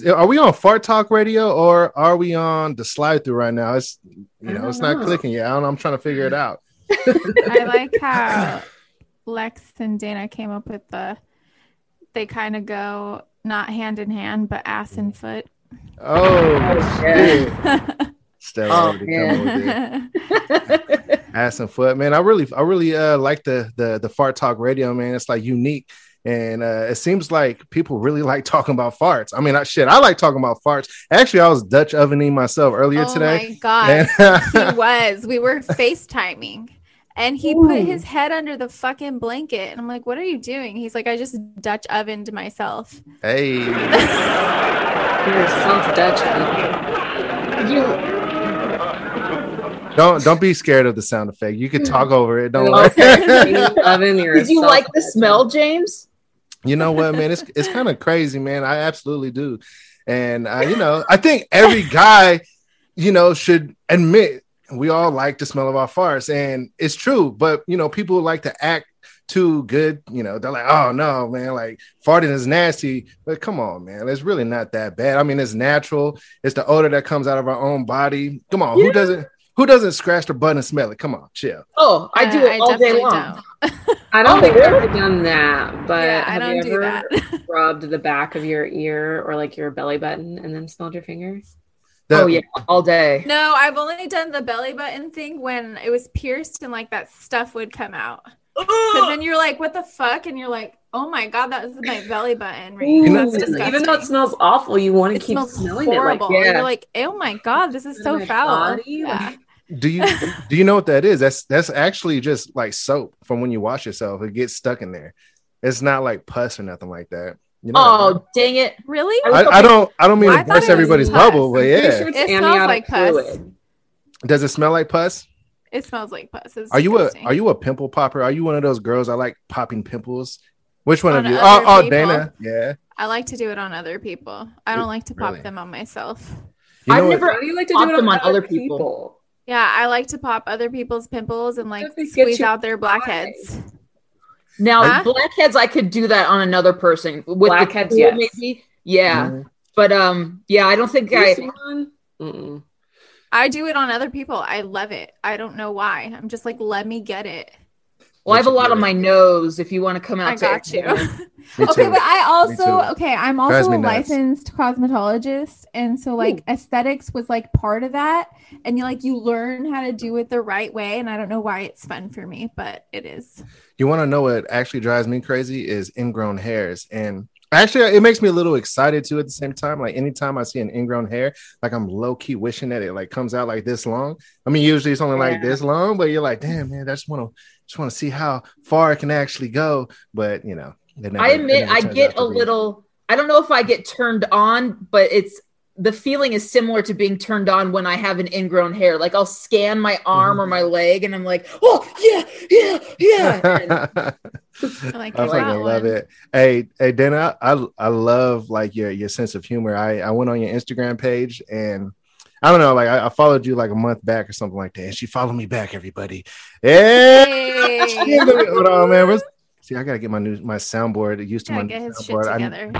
ladies. Are we on Fart Talk Radio or are we on the slide through right now? It's you know, it's not clicking yet. I don't know. I'm trying to figure it out. I like how Lex and Dana came up with the they kind of go not hand in hand but ass and foot. Oh, yeah. shit. Stella Oh, already coming with it. ass and foot man i really i really uh like the the the fart talk radio man it's like unique and uh it seems like people really like talking about farts i mean I, shit i like talking about farts actually i was dutch ovening myself earlier today. oh today my god. And- he was. We were FaceTiming. And he put his head under the fucking blanket. And I'm like, what are you doing? He's like, I just Dutch ovened myself. hey You're self Dutch. You don't don't be scared of the sound effect you can talk over it don't worry oven. You're Did you like the smell, James? You know what man? It's it's kind of crazy man. I absolutely do. And uh, you know i think every guy you know should admit we all like the smell of our farts and it's true but you know people like to act too good you know they're like oh no man like farting is nasty. But come on man it's really not that bad. I mean it's natural. It's the odor that comes out of our own body. Come on who doesn't who doesn't scratch their butt and smell it come on chill Oh, I do Uh, it all day long. don't. I don't think? I've ever done that, but Yeah, I have don't you do ever that. rubbed the back of your ear or like your belly button and then smelled your fingers? The- oh yeah, all day. No, I've only done the belly button thing when it was pierced and like that stuff would come out. Because then you're like, what the fuck? And you're like, oh my God, that was my belly button ring. Ooh, That's even though it smells awful, you want to keep smelling horrible. it. Like, yeah. You're like, oh my God, this is so foul. Yeah. like- do you do you know what that is? That's that's actually just like soap from when you wash yourself. It gets stuck in there. It's not like pus or nothing like that. You know Oh dang it! Really? I, I don't I don't mean I to burst everybody's bubble, but yeah. sure It smells like pus. fluid. Does it smell like pus? It smells like pus. It's Are you a are you a pimple popper? Are you one of those girls I like popping pimples? Which one On of you? Oh, oh? Dana. Yeah. I like to do it on other people. I don't like to pop Really? them on myself. You know I've what? never- How do you like to Pop do it on, on other people. Yeah, I like to pop other people's pimples and like If it gets squeeze out their high. blackheads. Now Huh? blackheads, I could do that on another person with Blackheads, the tool, yes. maybe. Yeah, Mhm. but um, yeah, I don't think You I. I do it on other people. I love it. I don't know why. I'm just like, let me get it. Well, I have a lot on my nose. If you want to come out, I to got you. Okay, but I also okay, I'm also a licensed cosmetologist, and so like aesthetics was like part of that, and you like you learn how to do it the right way, and I don't know why it's fun for me, but it is. You want to know what actually drives me crazy is ingrown hairs. And actually, it makes me a little excited too at the same time. Like anytime I see an ingrown hair, like I'm low key wishing that it like comes out like this long. I mean, usually it's only like Yeah. this long, but you're like, damn, man, I just want to just want to see how far it can actually go. But you know, never- I admit I get a be. little. I don't know if I get turned on, but it's the feeling is similar to being turned on when I have an ingrown hair. Like I'll scan my arm Mm-hmm. or my leg, and I'm like, oh yeah, yeah, yeah. And I like I your fucking love it. Hey, hey, Dana, I I love like your your sense of humor. I I went on your Instagram page and I don't know, like I, I followed you like a month back or something like that. And she followed me back, everybody. Yeah. Hey. Hold on, man. See, I gotta get my new my soundboard used to Yeah, my get his shit soundboard. I- together.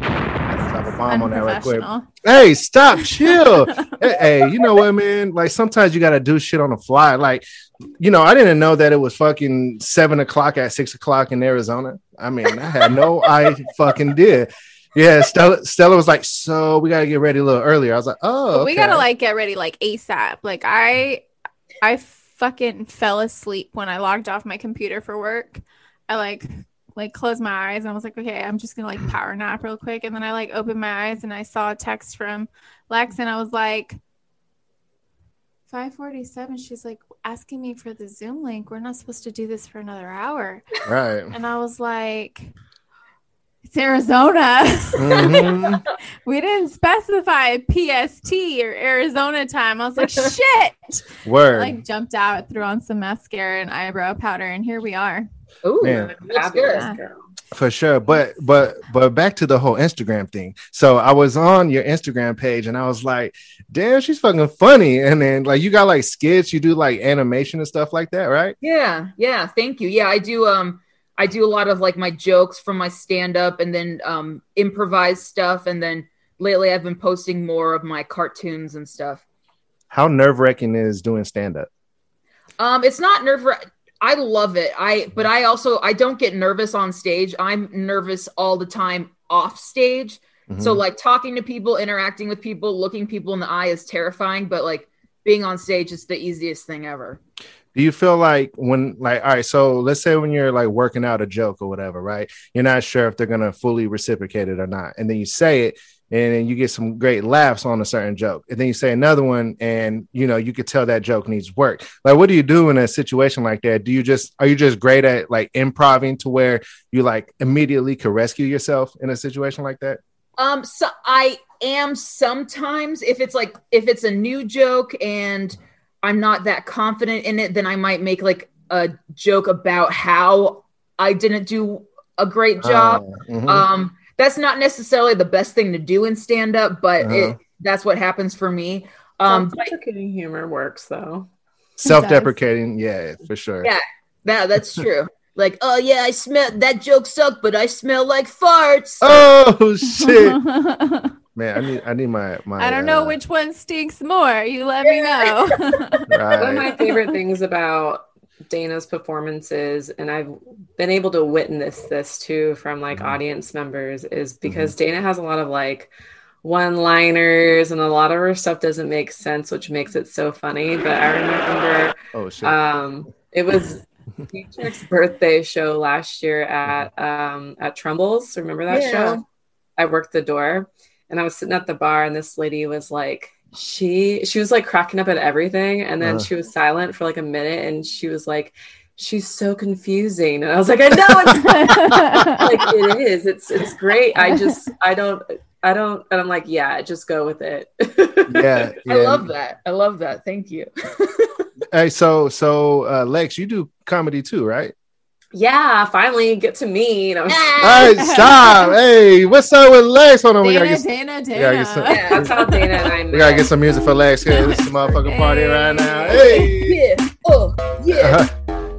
Drop a bomb on that right quick. Hey, stop, chill. hey, hey, you know what, man? Like sometimes you gotta do shit on the fly. Like, you know, I didn't know that it was fucking seven o'clock at six o'clock in Arizona. I mean, I had no I fucking did. Yeah, Stella Stella was like, so we gotta get ready a little earlier. I was like, oh, We gotta like get ready like ASAP. Like I, I fucking fell asleep when I logged off my computer for work. I like like closed my eyes and I was like, okay, I'm just gonna like power nap real quick. And then I like opened my eyes and I saw a text from Lex and I was like, 547. She's like asking me for the Zoom link. We're not supposed to do this for another hour. right. And I was like, it's Arizona. Mhm. we didn't specify PST or Arizona time. I was like, shit. Word. like jumped out, threw on some mascara and eyebrow powder, and here we are. Ooh, Man. that's good. Fabulous. For sure, but but but back to the whole Instagram thing. So I was on your Instagram page and I was like, "Damn, she's fucking funny." And then like you got like skits, you do like animation and stuff like that, right? Yeah, yeah. Thank you. Yeah, I do. Um, I do a lot of like my jokes from my stand up, and then um, improvise stuff, and then lately I've been posting more of my cartoons and stuff. How nerve wracking is doing stand up? Um, it's not nerve. I love it. I but I also I don't get nervous on stage. I'm nervous all the time off stage. Mm-hmm. So like talking to people, interacting with people, looking people in the eye is terrifying. But like being on stage is the easiest thing ever. Do you feel like when like all right so let's say when you're like working out a joke or whatever right? You're not sure if they're gonna fully reciprocate it or not and then you say it and then you get some great laughs on a certain joke and then you say another one and you know you could tell that joke needs work. Like what do you do in a situation like that? Do you just are you just great at like improving to where you like immediately can rescue yourself in a situation like that? Um, so I am sometimes if it's like if it's a new joke and I'm not that confident in it, then I might make like a joke about how I didn't do a great job. Uh, mhm. Um, that's not necessarily the best thing to do in stand up, but Uh-huh. it that's what happens for me. Um, Self-deprecating humor works though. self-deprecating yeah for sure Yeah. that that's true. like, oh yeah, I smell that joke sucked, but I smell like farts. oh shit man i need i need my my I don't know uh, which one stinks more. You let me know. right. One of my favorite things about Dana's performances, and I've been able to witness this too from like Mhm. audience members, is because Dana has a lot of like one liners and a lot of her stuff doesn't make sense, which makes it so funny. But I remember oh shit um, it was Dietrich's birthday show last year at um, at Trumbull's. Remember that Yeah. show? I worked the door, and I was sitting at the bar, and this lady was like, she she was like cracking up at everything, and then Uh. she was silent for like a minute, and she was like, she's so confusing, and I was like, I know it's like it is. It's it's great. I just I don't I don't, and I'm like, yeah, just go with it. yeah, yeah. I love that. I love that. Thank you. Hey, so so uh, Lex, you do comedy too, right? Yeah, finally get to me. You know, All right, stop. hey, what's up with Lex? Hold on, we gotta Dana, get Dana, Dana. gotta get some- Yeah, that's how Dana and I met. we gotta get some music for Lex. Here, this is the motherfucking party right now. Hey. Yeah. Oh, yeah. Uh-huh.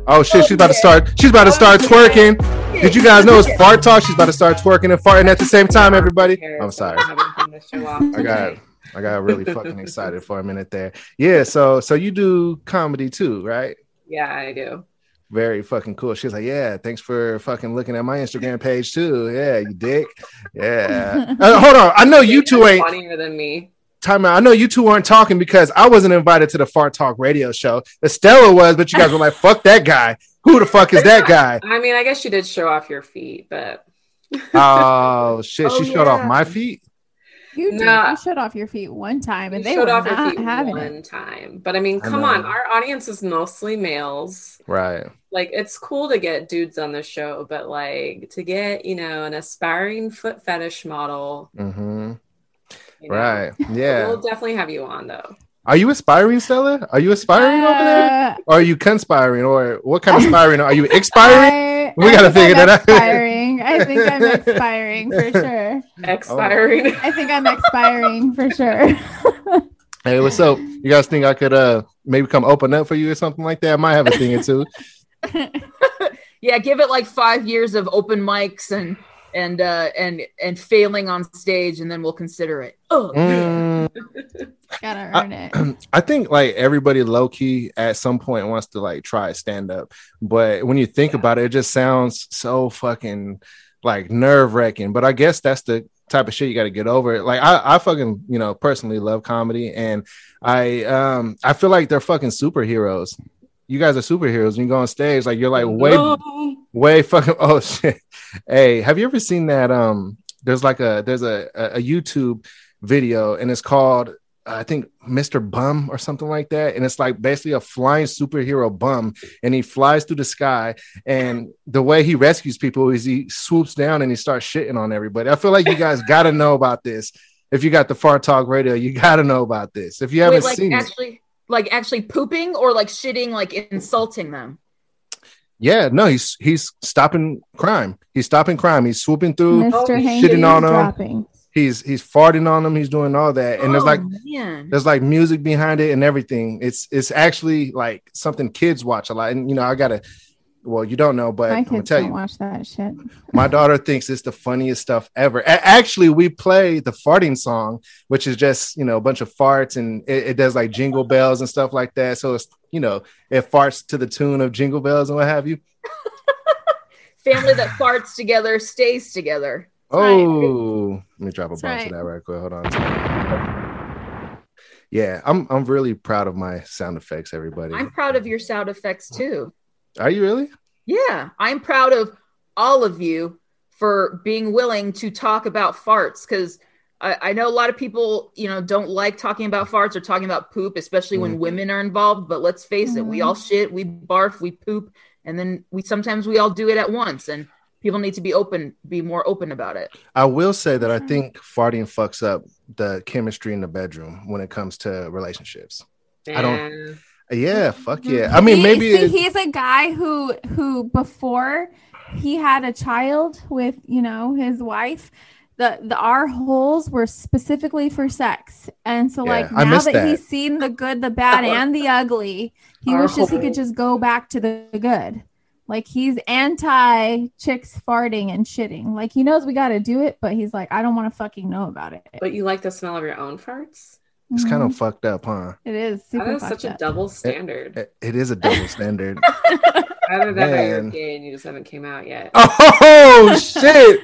Oh shit, she's about to oh, start. She's about to oh, start twerking. Did you guys know it's fart talk? She's about to start twerking and farting at the same time. Everybody, I'm sorry. I got I got really fucking excited for a minute there. Yeah, so so you do comedy too, right? Yeah, I do. Very fucking cool. She's like, yeah, thanks for fucking looking at my Instagram page too. Yeah, you dick. Yeah. Uh, hold on, I know you two ain't funnier than me. time out. I know you two weren't talking because I wasn't invited to the Fart Talk radio show. Estella was, but you guys were like, fuck that guy. Who the fuck is that guy? I mean, I guess you did show off your feet, but Oh shit, Oh, she showed off my feet. You did. Nah. You showed off your feet one time, and they showed were off your not feet having one it. time. But I mean, come know. on, our audience is mostly males. Right. Like, it's cool to get dudes on the show, but like to get you know an aspiring foot fetish model, Mm-hmm. you know, Right. Yeah. We'll definitely have you on though. Are you aspiring, Stella? Are you aspiring over there? Uh, Or are you conspiring? Or what kind of aspiring? Are you expiring? I, We gotta think figure I'm that out. Expiring. I think I'm expiring for sure. Expiring. I think I'm expiring for sure. Hey, what's up? You guys think I could uh maybe come open up for you or something like that? I might have a thing or two. Yeah, give it like five years of open mics and and uh and and failing on stage, and then we'll consider it. Oh, Mm, Gotta earn it. I think like everybody low key at some point wants to like try stand up, but when you think about it, it just sounds so fucking like nerve wracking. But I guess that's the type of shit you got to get over. Like I, I fucking you know personally love comedy, and I um I feel like they're fucking superheroes. You guys are superheroes. When you go on stage, like you're like way No. way fucking oh shit. Hey have you ever seen that um there's like a there's a a, youtube video and it's called i think mr bum or something like that and it's like basically a flying superhero bum and he flies through the sky and the way he rescues people is he swoops down and he starts shitting on everybody. I feel like you guys got to know about this. If you got the far talk radio you got to know about this. If you haven't wait, like seen it. actually, like actually pooping or like shitting, like insulting them. yeah no he's he's stopping crime he's stopping crime he's swooping through Mr. he's Hanky shitting on 'em. dropping. he's he's farting on them he's doing all that and there's Oh, like man. there's like music behind it and everything it's it's actually like something kids watch a lot and you know i gotta well, you don't know, but My I'm gonna kids tell don't you, watch that shit. my daughter thinks it's the funniest stuff ever. A- actually, we play the farting song, which is just you know a bunch of farts and it, it does like jingle bells and stuff like that. So it's you know it farts to the tune of jingle bells and what have you. Family that farts together stays together. Oh, let me drop a That's bunch right. of that right quick. Hold on. Yeah, I'm I'm really proud of my sound effects, everybody. I'm proud of your sound effects too. Are you really? Yeah, I'm proud of all of you for being willing to talk about farts because I, I know a lot of people, you know, don't like talking about farts or talking about poop, especially when Mm. women are involved. But let's face it, we Mhm. all shit, we barf, we poop, and then we sometimes we all do it at once. And people need to be open, be more open about it. I will say that I think farting fucks up the chemistry in the bedroom when it comes to relationships. I don't- And Yeah, mm-hmm. fuck yeah. I mean, He- maybe see, it- he's a guy who who before he had a child with you know his wife. The, the our holes were specifically for sex, and so Yeah, like now missed that, that. he's seen the good, the bad, and the ugly, he Our wishes he could just go back to the good. Like he's anti chicks farting and shitting. Like he knows we got to do it, but he's like, I don't want to fucking know about it. but you like the smell of your own farts? It's kind Mhm. of fucked up, huh? it is super That is fucked such a double standard. It, it is a double standard. Either that or you're gay and you just haven't came out yet. oh shit!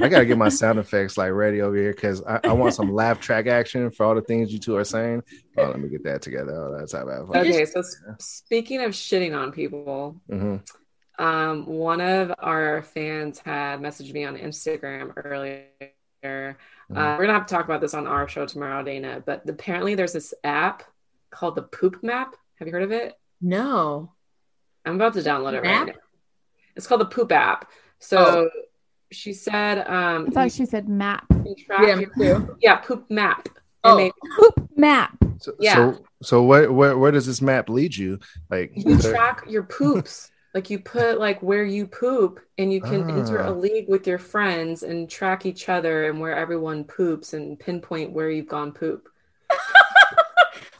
I gotta get my sound effects like ready over here because I, I want some laugh track action for all the things you two are saying. Oh, let me get that together. Oh, that's how bad. Okay, so s- speaking of shitting on people, hmm um, one of our fans had messaged me on Instagram earlier. Uh, we're gonna have to talk about this on our show tomorrow, Dana. But apparently, there's this app called the Poop Map. Have you heard of it? No, I'm about to download it Map? right now. It's called the Poop app. So she said, um, I thought she said map. you can track yeah, your- yeah, Poop Map. Oh. And Poop map. So, Yeah. so, so where, where where does this map lead you? Like, you there- track your poops. Like you put like where you poop, and you can enter Ah. a league with your friends and track each other and where everyone poops and pinpoint where you've gone poop.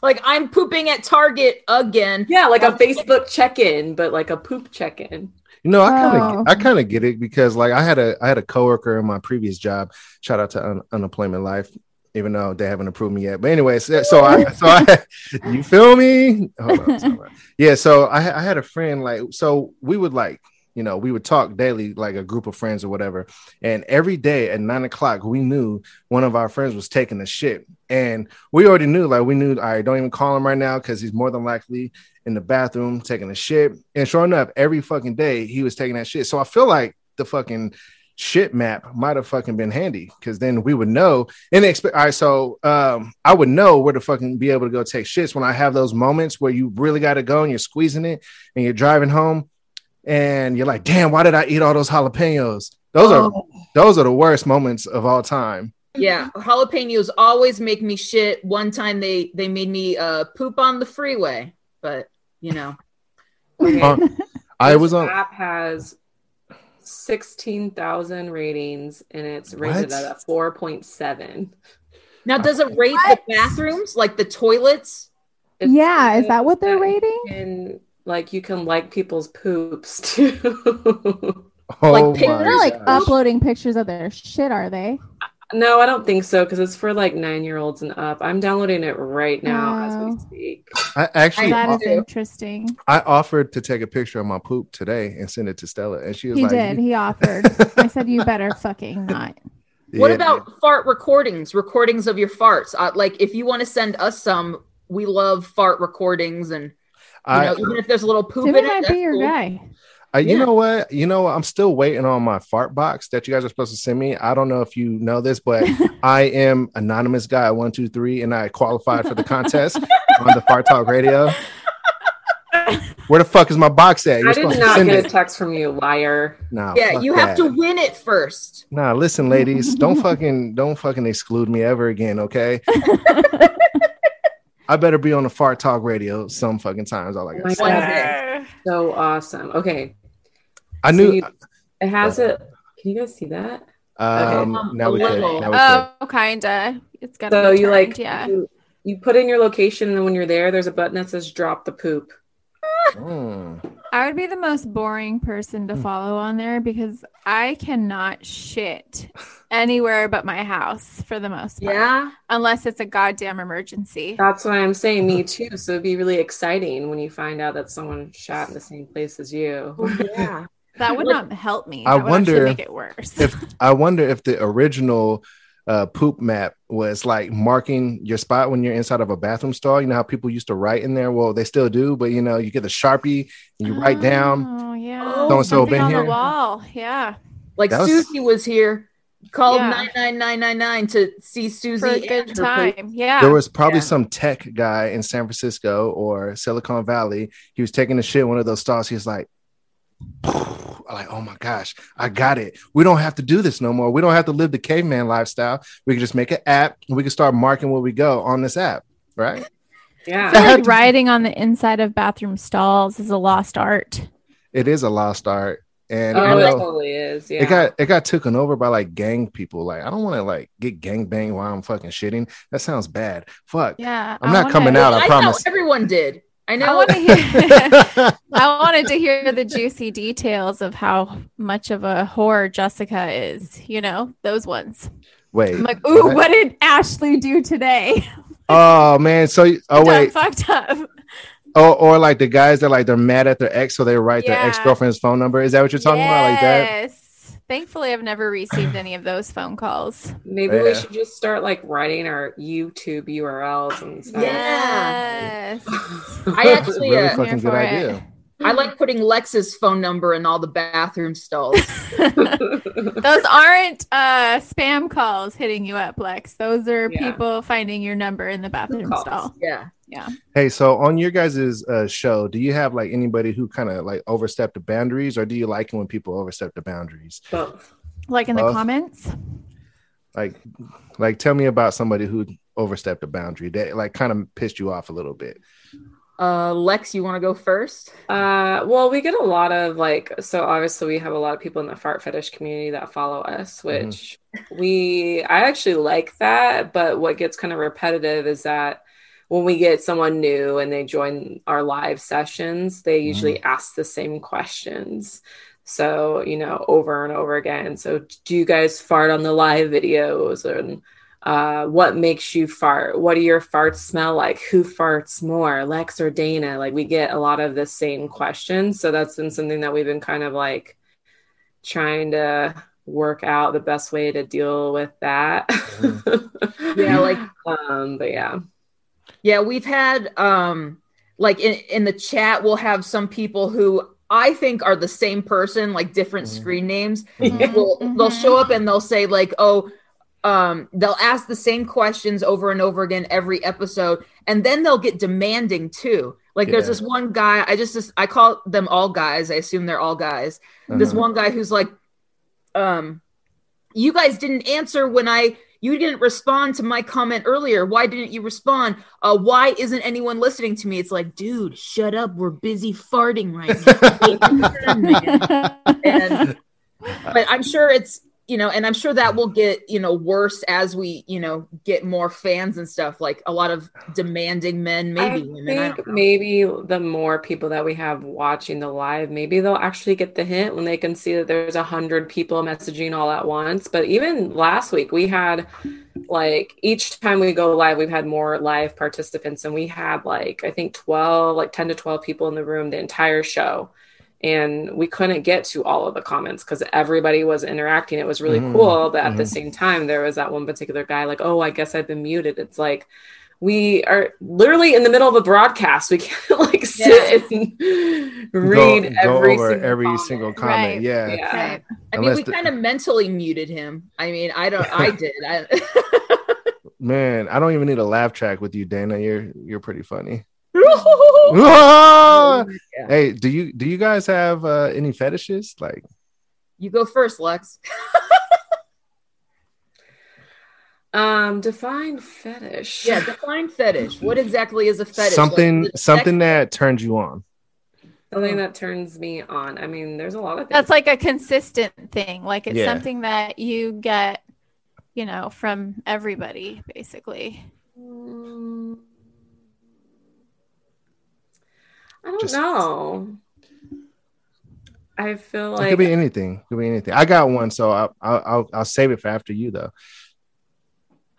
Like I'm pooping at Target again. Yeah, like a Facebook check-in, but like a poop check-in. You know, I kind of Oh. I kind of get it because like I had a I had a coworker in my previous job. Shout out to un- unemployment life, even though they haven't approved me yet. But anyways, so so I so I you feel me? On, yeah. So I I had a friend like so we would like you know we would talk daily like a group of friends or whatever, and every day at nine o'clock we knew one of our friends was taking a shit, and we already knew like we knew all right don't even call him right now because he's more than likely in the bathroom taking a shit. And sure enough, every fucking day he was taking that shit. So I feel like the fucking shit map might have fucking been handy because then we would know and expect. All right, so um, I would know where to fucking be able to go take shits when I have those moments where you really got to go and you're squeezing it and you're driving home and you're like, damn, why did I eat all those jalapenos? Those are Oh. those are the worst moments of all time. Yeah, jalapenos always make me shit. One time they they made me uh poop on the freeway, but you know, Okay. Uh, I was on. app has 16,000 ratings and it's rated What? at a 4.7. now does it rate What? the bathrooms like the toilets? It's yeah, is that what they're that rating? you can like you can like people's poops too. Oh like, my They're like gosh. uploading pictures of their shit, are they? No, I don't think so because it's for like nine year olds and up. I'm downloading it right now as Oh. we speak. I actually That is too. interesting. I offered to take a picture of my poop today and send it to Stella, and she was He like, did. He offered. I said, "You better fucking not." What Yeah, about fart recordings? Recordings of your farts? Uh, like if you want to send us some, we love fart recordings, and you I, know even if there's a little poop Jimmy in it, might that's be your cool. guy. I, you know what? You know. I'm still waiting on my fart box that you guys are supposed to send me. I don't know if you know this, but I am anonymous guy one two three, and I qualified for the contest on the Fart Talk Radio. Where the fuck is my box at? You're I did supposed to not send get a text from you, liar. Nah, Yeah, fuck you have that. to win it first. Nah, listen, ladies, don't fucking don't fucking exclude me ever again, okay? I better be on the Fart Talk Radio some fucking times. All I Oh gotta my say. One God. day. So awesome. Okay. I So knew. you- it has it. Can you guys see that? Um, Um, now we a could. Now we could. Oh, kinda. It's got So you like yeah. you, you put in your location and then when you're there, there's a button that says drop the poop. Mm. I would be the most boring person to follow on there because I cannot shit anywhere but my house for the most part. Yeah. Unless it's a goddamn emergency. That's what I'm saying. Me too. So it'd be really exciting when you find out that someone shot in the same place as you. Yeah. That would not help me. I That would wonder make it worse. If I wonder if the original uh, poop map was like marking your spot when you're inside of a bathroom stall. You know how people used to write in there. Well, they still do, but you know, you get the sharpie and you write down. Oh yeah. Oh, So-and-so been on here. the wall. Yeah. Like was- Susie was here. Called Yeah. nine nine nine nine nine to see Susie For a good her poop. time. Yeah. There was probably Yeah. some tech guy in San Francisco or Silicon Valley. He was taking a shit one of those stalls. He's like, like, oh my gosh, I got it. We don't have to do this no more. We don't have to live the caveman lifestyle. We can just make an app and we can start marking where we go on this app, right? I Yeah. feel like to- writing on the inside of bathroom stalls is a lost art. It is a lost art. And Oh, you it totally is. Yeah. it got it got taken over by like gang people. Like, I don't want to like get gang banged while I'm fucking shitting. That sounds bad. Fuck. Yeah. I'm I not wanna- coming out. I I promise. everyone did. I I know. want to hear. I wanted to hear the juicy details of how much of a whore Jessica is. You know those ones. Wait. I'm like, ooh, what? what did Ashley do today? Oh man. So oh wait. fucked up. Or, or like the guys that like they're mad at their ex, so they write their ex girlfriend's phone number. Is that what you're talking about? Like that? Yes. Thankfully, I've never received any of those phone calls. Maybe Yeah. we should just start like writing our YouTube URLs and stuff. Yeah. Yes. I actually, really uh, fucking good idea. it. I like putting Lex's phone number in all the bathroom stalls. Those aren't uh, spam calls hitting you up, Lex. Those are Yeah. people finding your number in the bathroom calls. stall. Yeah. Yeah hey, so on your guys's uh, show, do you have like anybody who kind of like overstepped the boundaries, or do you like it when people overstep the boundaries? Both. Like in the comments. Like, like tell me about somebody who overstepped a boundary that like kind of pissed you off a little bit. Uh, Lex, you want to go first? Uh, well, we get a lot of like, so obviously we have a lot of people in the fart fetish community that follow us, which we, I actually like that. But what gets kind of repetitive is that when we get someone new and they join our live sessions, they usually ask the same questions. So, you know, over and over again. So, do you guys fart on the live videos? And uh, what makes you fart? What do your farts smell like? Who farts more, Lex or Dana? Like, we get a lot of the same questions. So, that's been something that we've been kind of like trying to work out the best way to deal with that. Yeah, like um, but yeah. Yeah, we've had um like in, in the chat we'll have some people who I think are the same person, like different Mhm. screen names. Mhm, Will they'll mhm. show up and they'll say like, "Oh, um they'll ask the same questions over and over again every episode and then they'll get demanding too. Like there's this one guy, I just just I call them all guys. I assume they're all guys. This Uh-huh. one guy who's like um you guys didn't answer when I you didn't respond to my comment earlier. Why didn't you respond? Uh, why isn't anyone listening to me? It's like, dude, shut up. We're busy farting right now. and but I'm sure it's you know, and I'm sure that will get you know worse as we you know get more fans and stuff. Like a lot of demanding men, maybe I women. I think don't maybe the more people that we have watching the live, maybe they'll actually get the hint when they can see that there's a hundred people messaging all at once. But even last week, we had like each time we go live, we've had more live participants, and we had like I think twelve, like ten to twelve people in the room the entire show. And we couldn't get to all of the comments because everybody was interacting. It was really Mhm, cool. But at the mhm. same time, there was that one particular guy, like, oh, I guess I've been muted. It's like, we are literally in the middle of a broadcast. We can't like sit and read go, every go over single every comment. single comment. Right. Yeah. Yeah. Right. I mean, we the- kind of mentally muted him. I mean, I don't. I did. I, Man, I don't even need a laugh track with you, Dana. You're you're pretty funny. Oh! Yeah. Hey, do you do you guys have uh, any fetishes? Like, You go first, Lex. Um, define fetish. Yeah, define fetish. What exactly is a fetish? something Like, something sex- that turns you on. something that turns me on. I mean, there's a lot of things. That's like a consistent thing. Like it's Yeah. something that you get, you know, from everybody, basically. Mm. I don't don't Just- know. I feel like it could be anything. It could be anything. I got one, so I'll I'll I'll, I'll save it for after you though.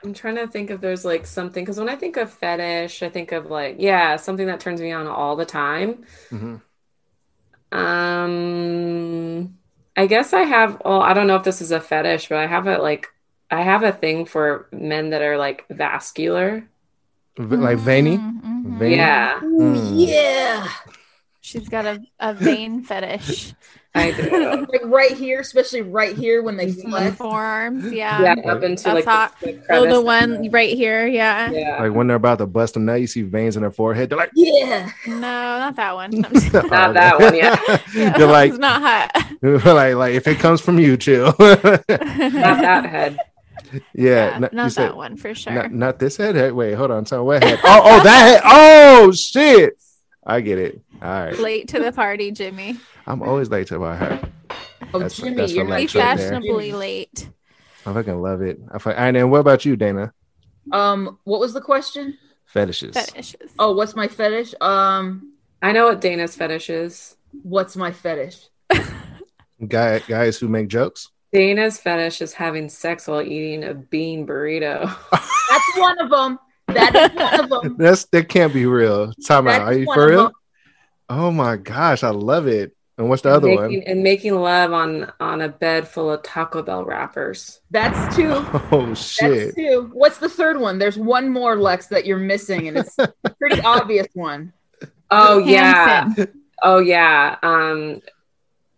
I'm trying to think if there's like something because when I think of fetish, I think of like yeah, something that turns me on all the time. hmm Um, I guess I have. Well, I don't know if this is a fetish, but I have a like. I have a thing for men that are like vascular. V- like veiny. Mhm, mhm. Veiny? Yeah, Mm. Yeah. She's got a, a vein fetish. I do. Like right here, especially right here when they On flex. forearms, yeah. yeah, up into That's like hot. the, the Oh, the one right here, yeah. Yeah, Like when they're about to bust a nut, you see veins in their forehead. They're like, Yeah. No, not that one. Just- Not that one, yeah. yeah, They're like, it's not hot. like, like if it comes from you, chill. not that head. yeah, Yeah, not, not that said, one for sure. not, not this head. Hey, Wait, hold on. So what head? Oh, oh, that head. Oh, shit. I get it. All right. Late to the party, Jimmy. I'm always late to my heart. Oh, That's- Jimmy, that's you're for not Be Like right there. fashionably late. I fucking love it. I fuck, and then what about you, Dana? Um, what was the question? Fetishes. Fetishes. Oh, what's my fetish? Um, I know what Dana's fetish is. what's my fetish? Guy, guys who make jokes. Dana's fetish is having sex while eating a bean burrito. That's one of them. That is one of them. That's that can't be real. Time out. Are you for real? Oh my gosh, I love it. And what's the other making, one? And making love on on a bed full of Taco Bell wrappers. That's two. Oh That's shit. two. What's the third one? There's one more, Lex, that you're missing, and it's a pretty obvious one. Oh yeah. Oh yeah. Um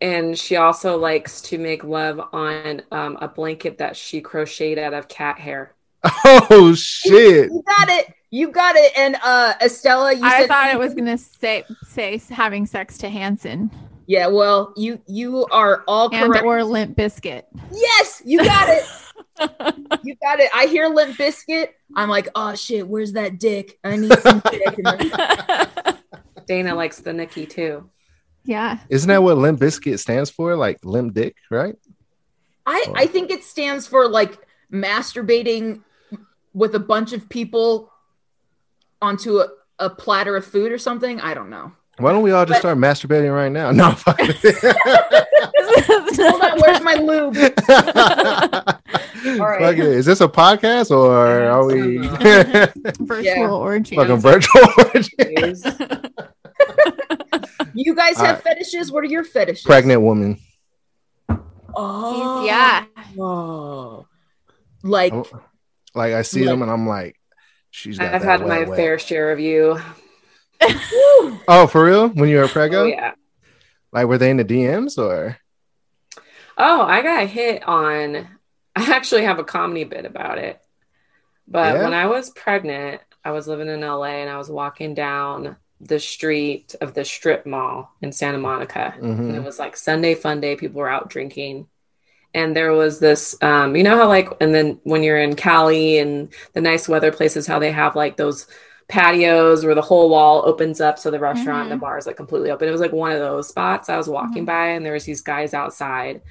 and she also likes to make love on um, a blanket that she crocheted out of cat hair. Oh shit. You got it. You got it. And uh Estella, you I said thought it was gonna say say having sex to Hanson Yeah, well, you you are all and correct. or Limp Bizkit. yes, you got it. You got it. I hear Limp Bizkit. I'm like, oh shit, where's that dick? I need some dick. Dana likes the Nikki too. Yeah. Isn't that what Limp Bizkit stands for? Like limp dick, right? I I think it stands for like masturbating with a bunch of people onto a, a platter of food or something. I don't know. Why don't we all just But- start masturbating right now? No, fuck it. Hold on, where's my lube? All right. Fuck it. Is this a podcast or are we Virtual Yeah. orgy. fucking virtual? News. You guys have right. fetishes. What are your fetishes? Pregnant woman. Oh, yeah. Oh. Like Like I see them and I'm like, she's got I've that had my wet, wet. fair share of you. Oh, for real? When you were preggo? Oh yeah. Like were they in the DMs or? Oh, I got hit on. I actually have a comedy bit about it. But Yeah? when I was pregnant, I was living in LA and I was walking down the street of the strip mall in Santa Monica. Mm-hmm. And it was like Sunday fun day. People were out drinking. And there was this, um, you know how like, and then when you're in Cali and the nice weather places, how they have like those patios where the whole wall opens up so the restaurant and the mm-hmm. bar is like completely open. It was like one of those spots. I was walking mm-hmm. by and there was these guys outside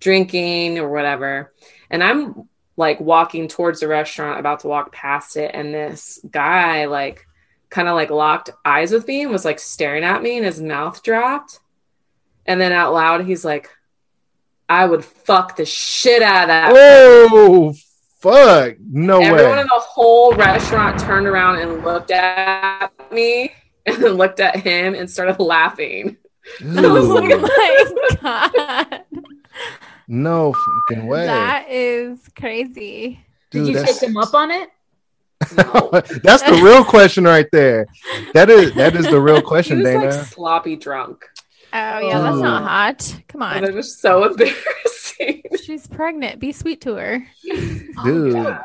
drinking or whatever. And I'm like walking towards the restaurant, about to walk past it, and this guy like kind of like locked eyes with me and was like staring at me and his mouth dropped. And then out loud, he's like, I would fuck the shit out of that. Oh fuck. No Everyone way. Everyone in the whole restaurant turned around and looked at me and then looked at him and started laughing. I was like, Oh my god. no fucking way. That is crazy. did you take him up on it? No. That's the real question right there. That is that is the real He question, was Dana. like sloppy drunk. Oh yeah, that's not hot. Come on. it was so embarrassing. She's pregnant. Be sweet to her. Dude, God.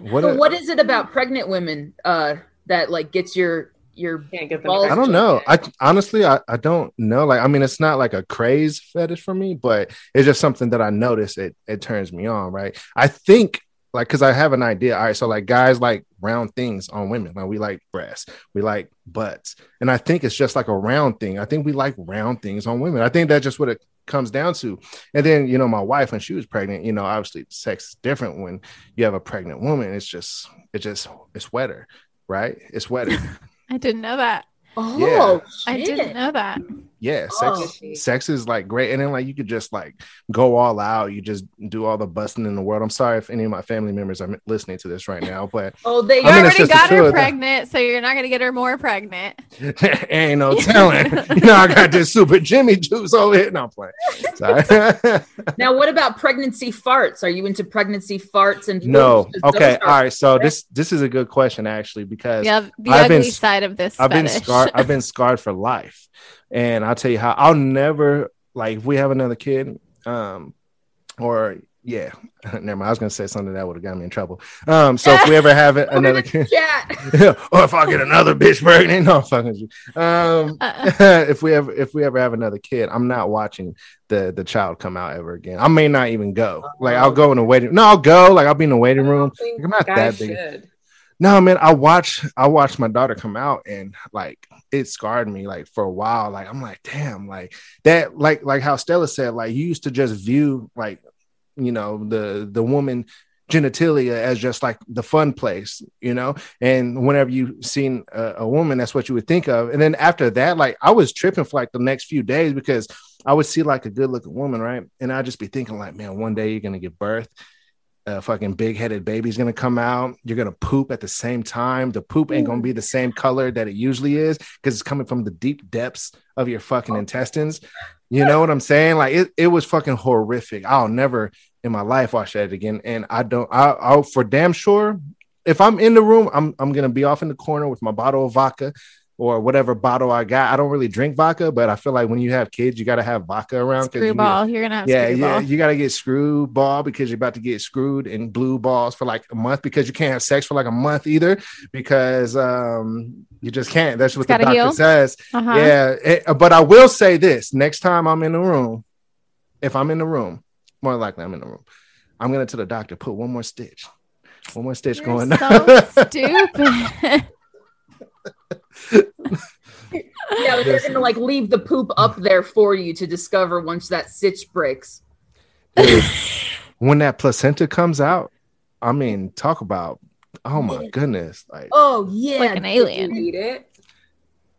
what, So a- what is it about pregnant women uh that like gets your your Can't get Balls I don't know. I honestly I, I don't know. Like I mean it's not like a craze fetish for me, but it's just something that I notice it it turns me on, right? I think like cuz I have an idea. All right, so like guys like round things on women. Like we like breasts, we like butts. And I think it's just like a round thing. I think we like round things on women. I think that's just what it comes down to. And then, you know, my wife when she was pregnant, you know, obviously sex is different when you have a pregnant woman. It's just it just it's wetter, right? It's wetter. I didn't know that. Oh, Yeah. I didn't know that. Yeah, Oh. sex sex is like great, and then like you could just like go all out. You just do all the busting in the world. I'm sorry if any of my family members are listening to this right now, but Oh, they. I mean, already got her pregnant, so you're not gonna get her more pregnant. ain't no telling. you know, I got this super Jimmy juice over here. No, I'm playing. Sorry. now, what about pregnancy farts? Are you into pregnancy farts and no. Okay. All right. So this this is a good question actually because Yeah, the I've ugly s- side of this. I've been scarred. I've been scarred for life, and I'll tell you how. I'll never like if we have another kid, um, or yeah, never mind. I was gonna say something that would have got me in trouble. Um, so if we ever have it, another kid, Yeah. or if I get another bitch pregnant, no, I'm fucking. Um, Uh, if we ever if we ever have another kid, I'm not watching the the child come out ever again. I may not even go. Like I'll go in the waiting. No, I'll go. Like I'll be in the waiting room. Think I'm not that big. should. No, man, I watch I watched my daughter come out and like it scarred me like for a while. Like I'm like, damn, like that, like like how Stella said, like you used to just view like you know the the woman genitalia as just like the fun place, you know. And whenever you seen a, a woman, that's what you would think of. And then after that, like I was tripping for like the next few days because I would see like a good looking woman, right? And I'd just be thinking like, man, one day you're gonna give birth a fucking big headed baby's gonna come out. You're gonna poop at the same time. The poop ain't gonna be the same color that it usually is because it's coming from the deep depths of your fucking oh. intestines. You know what I'm saying? Like it, it was fucking horrific. I'll never in my life watch that again. And I don't. I, I'll for damn sure. If I'm in the room, I'm I'm gonna be off in the corner with my bottle of vodka or whatever bottle I got. I don't really drink vodka, but I feel like when you have kids, you gotta have vodka around. 'cause you screwball. You're gonna have yeah, screwball. yeah, you got to get screwball because you're about to get screwed in blue balls for like a month because you can't have sex for like a month either because um you just can't. That's what It's the doctor heal. says. Uh-huh. Yeah, it- but I will say this: next time I'm in the room, if I'm in the room, more likely I'm in the room, I'm gonna tell the doctor put one more stitch, one more stitch You're going. so stupid. Yeah, but they're gonna like leave the poop up there for you to discover once that stitch breaks. When that placenta comes out, I mean, talk about oh my goodness, like Oh yeah, like an alien. Eat it.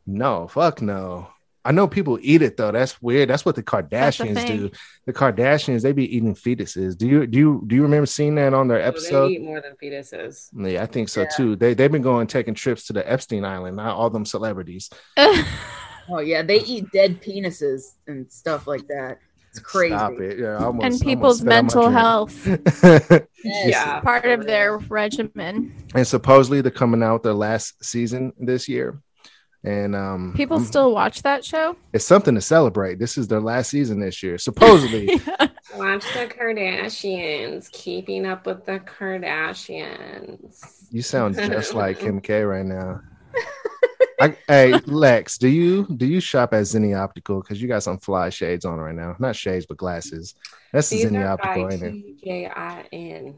No, fuck no. I know people eat it though. That's weird. That's what the That's the Kardashians do. The Kardashians, they be eating fetuses. Do you do you do you remember seeing that on their So they episode? eat more than fetuses. Yeah, I think so Yeah. too. They they've been going taking trips to the Epstein Island, not all them celebrities. Oh yeah, they eat dead penises and stuff like that. It's crazy. Stop it. Yeah, almost- and people's almost spit out my mental health Yeah. part of their regimen. and supposedly they're coming out with their last season this year. And um People I'm- still watch that show. it's something to celebrate. This is their last season this year. Supposedly. Watch the Kardashians. Keeping up with the Kardashians. You sound just like Kim K right now. I, hey Lex, do you do you shop at Zenni Optical? Because you got some fly shades on right now. Not shades, but glasses. That's These Zenni Optical, by ain't it? TJIN.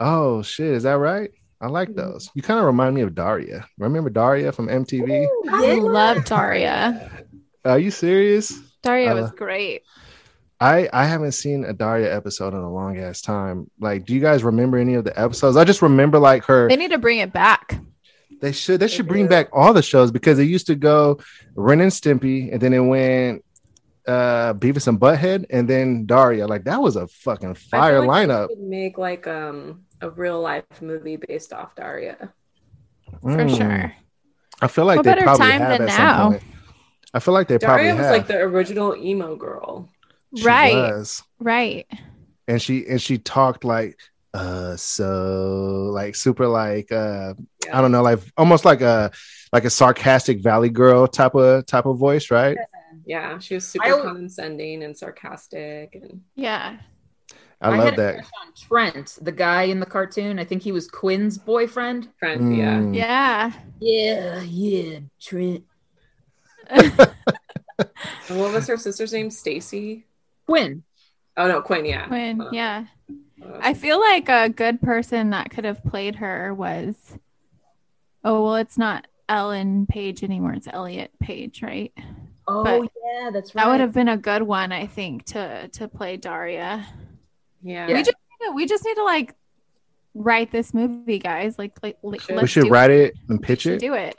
Oh shit, is that right? I like those. You kind of remind me of Daria. Remember Daria from MTV? I love Daria. Are you serious? Daria I was great. I I haven't seen a Daria episode in a long ass time. Like, do you guys remember any of the episodes? I just remember like her. They need to bring it back. They should they should bring back all the shows because it used to go Ren and Stimpy, and then it went uh Beavis and Butthead, and then Daria. Like that was a fucking I fire feel like they lineup. could make like um a real life movie based off Daria. For Mm. sure. I feel like What they probably time have than at some point. I feel like they probably Daria was have. like the original emo girl. She Right. was. Right. and she and she talked like uh so like super like uh I don't know like almost like a like a sarcastic valley girl type of type of voice, right? Yeah, she was super al- condescending and sarcastic and Yeah. I, had love a that. crush on Trent, the guy in the cartoon. I think he was Quinn's boyfriend. friend. Yeah. Mm. Yeah. Yeah, yeah, Trent. What was her sister's name? Stacy. Quinn. Oh no, Quinn. Yeah. Quinn. Uh, yeah. uh, I feel like a good person that could have played her was oh well it's not Ellen Page anymore, it's Elliot Page, right? Oh But yeah, that's right. That would have been a good one, I think, to to play Daria. Yeah. Yeah. We just need to, we just need to like write this movie, guys. Like like, like Should. let's we should write it and pitch should it. Do it.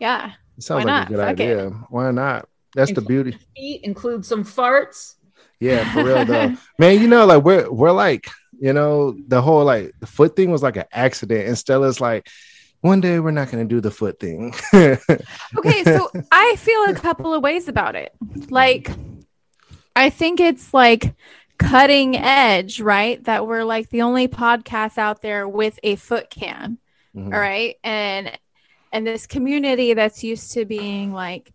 Yeah. It sounds Why like not? a good Fuck it. idea. Why not? That's the beauty. Feet include some farts. Yeah, for real though. Man, you know, like we're we're like, you know, the whole like the foot thing was like an accident. And Stella's like, one day we're not gonna do the foot thing. Okay, so I feel a couple of ways about it. Like, I think it's like cutting edge, right? That we're like the only podcast out there with a foot cam. Mhm. all right and and this community that's used to being like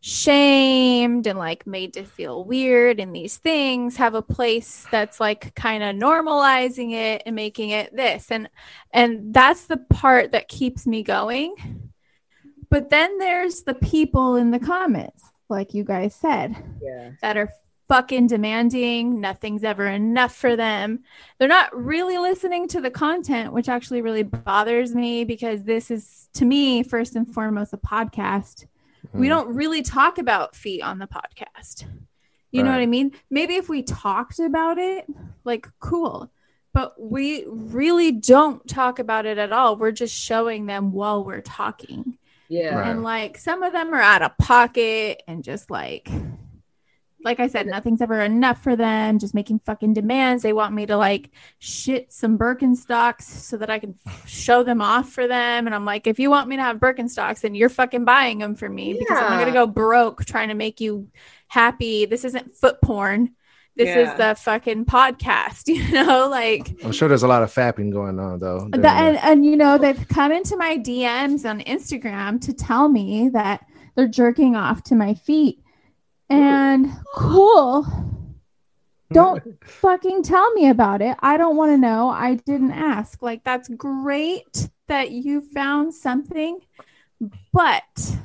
shamed and like made to feel weird and these things have a place that's like kind of normalizing it and making it this and and that's the part that keeps me going but then there's the people in the comments like you guys said Yeah. that are fucking demanding. Nothing's ever enough for them. They're not really listening to the content, which actually really bothers me because this is, to me, first and foremost, a podcast. We Mhm. don't really talk about feet on the podcast. You know what I mean? Maybe if we talked about it, like, cool. But we really don't talk about it at all. We're just showing them while we're talking. Yeah. Right. And like some of them are out of pocket and just like like I said, nothing's ever enough for them, just making fucking demands. They want me to like shit some Birkenstocks so that I can show them off for them. And I'm like, if you want me to have Birkenstocks, then you're fucking buying them for me because I'm not gonna go broke trying to make you happy. This isn't foot porn. This Yeah. is the fucking podcast, you know, like I'm sure there's a lot of fapping going on though. The, and, and you know they've come into my DMs on Instagram to tell me that they're jerking off to my feet. And cool. Don't fucking tell me about it. I don't want to know. I didn't ask. like that's great that you found something, but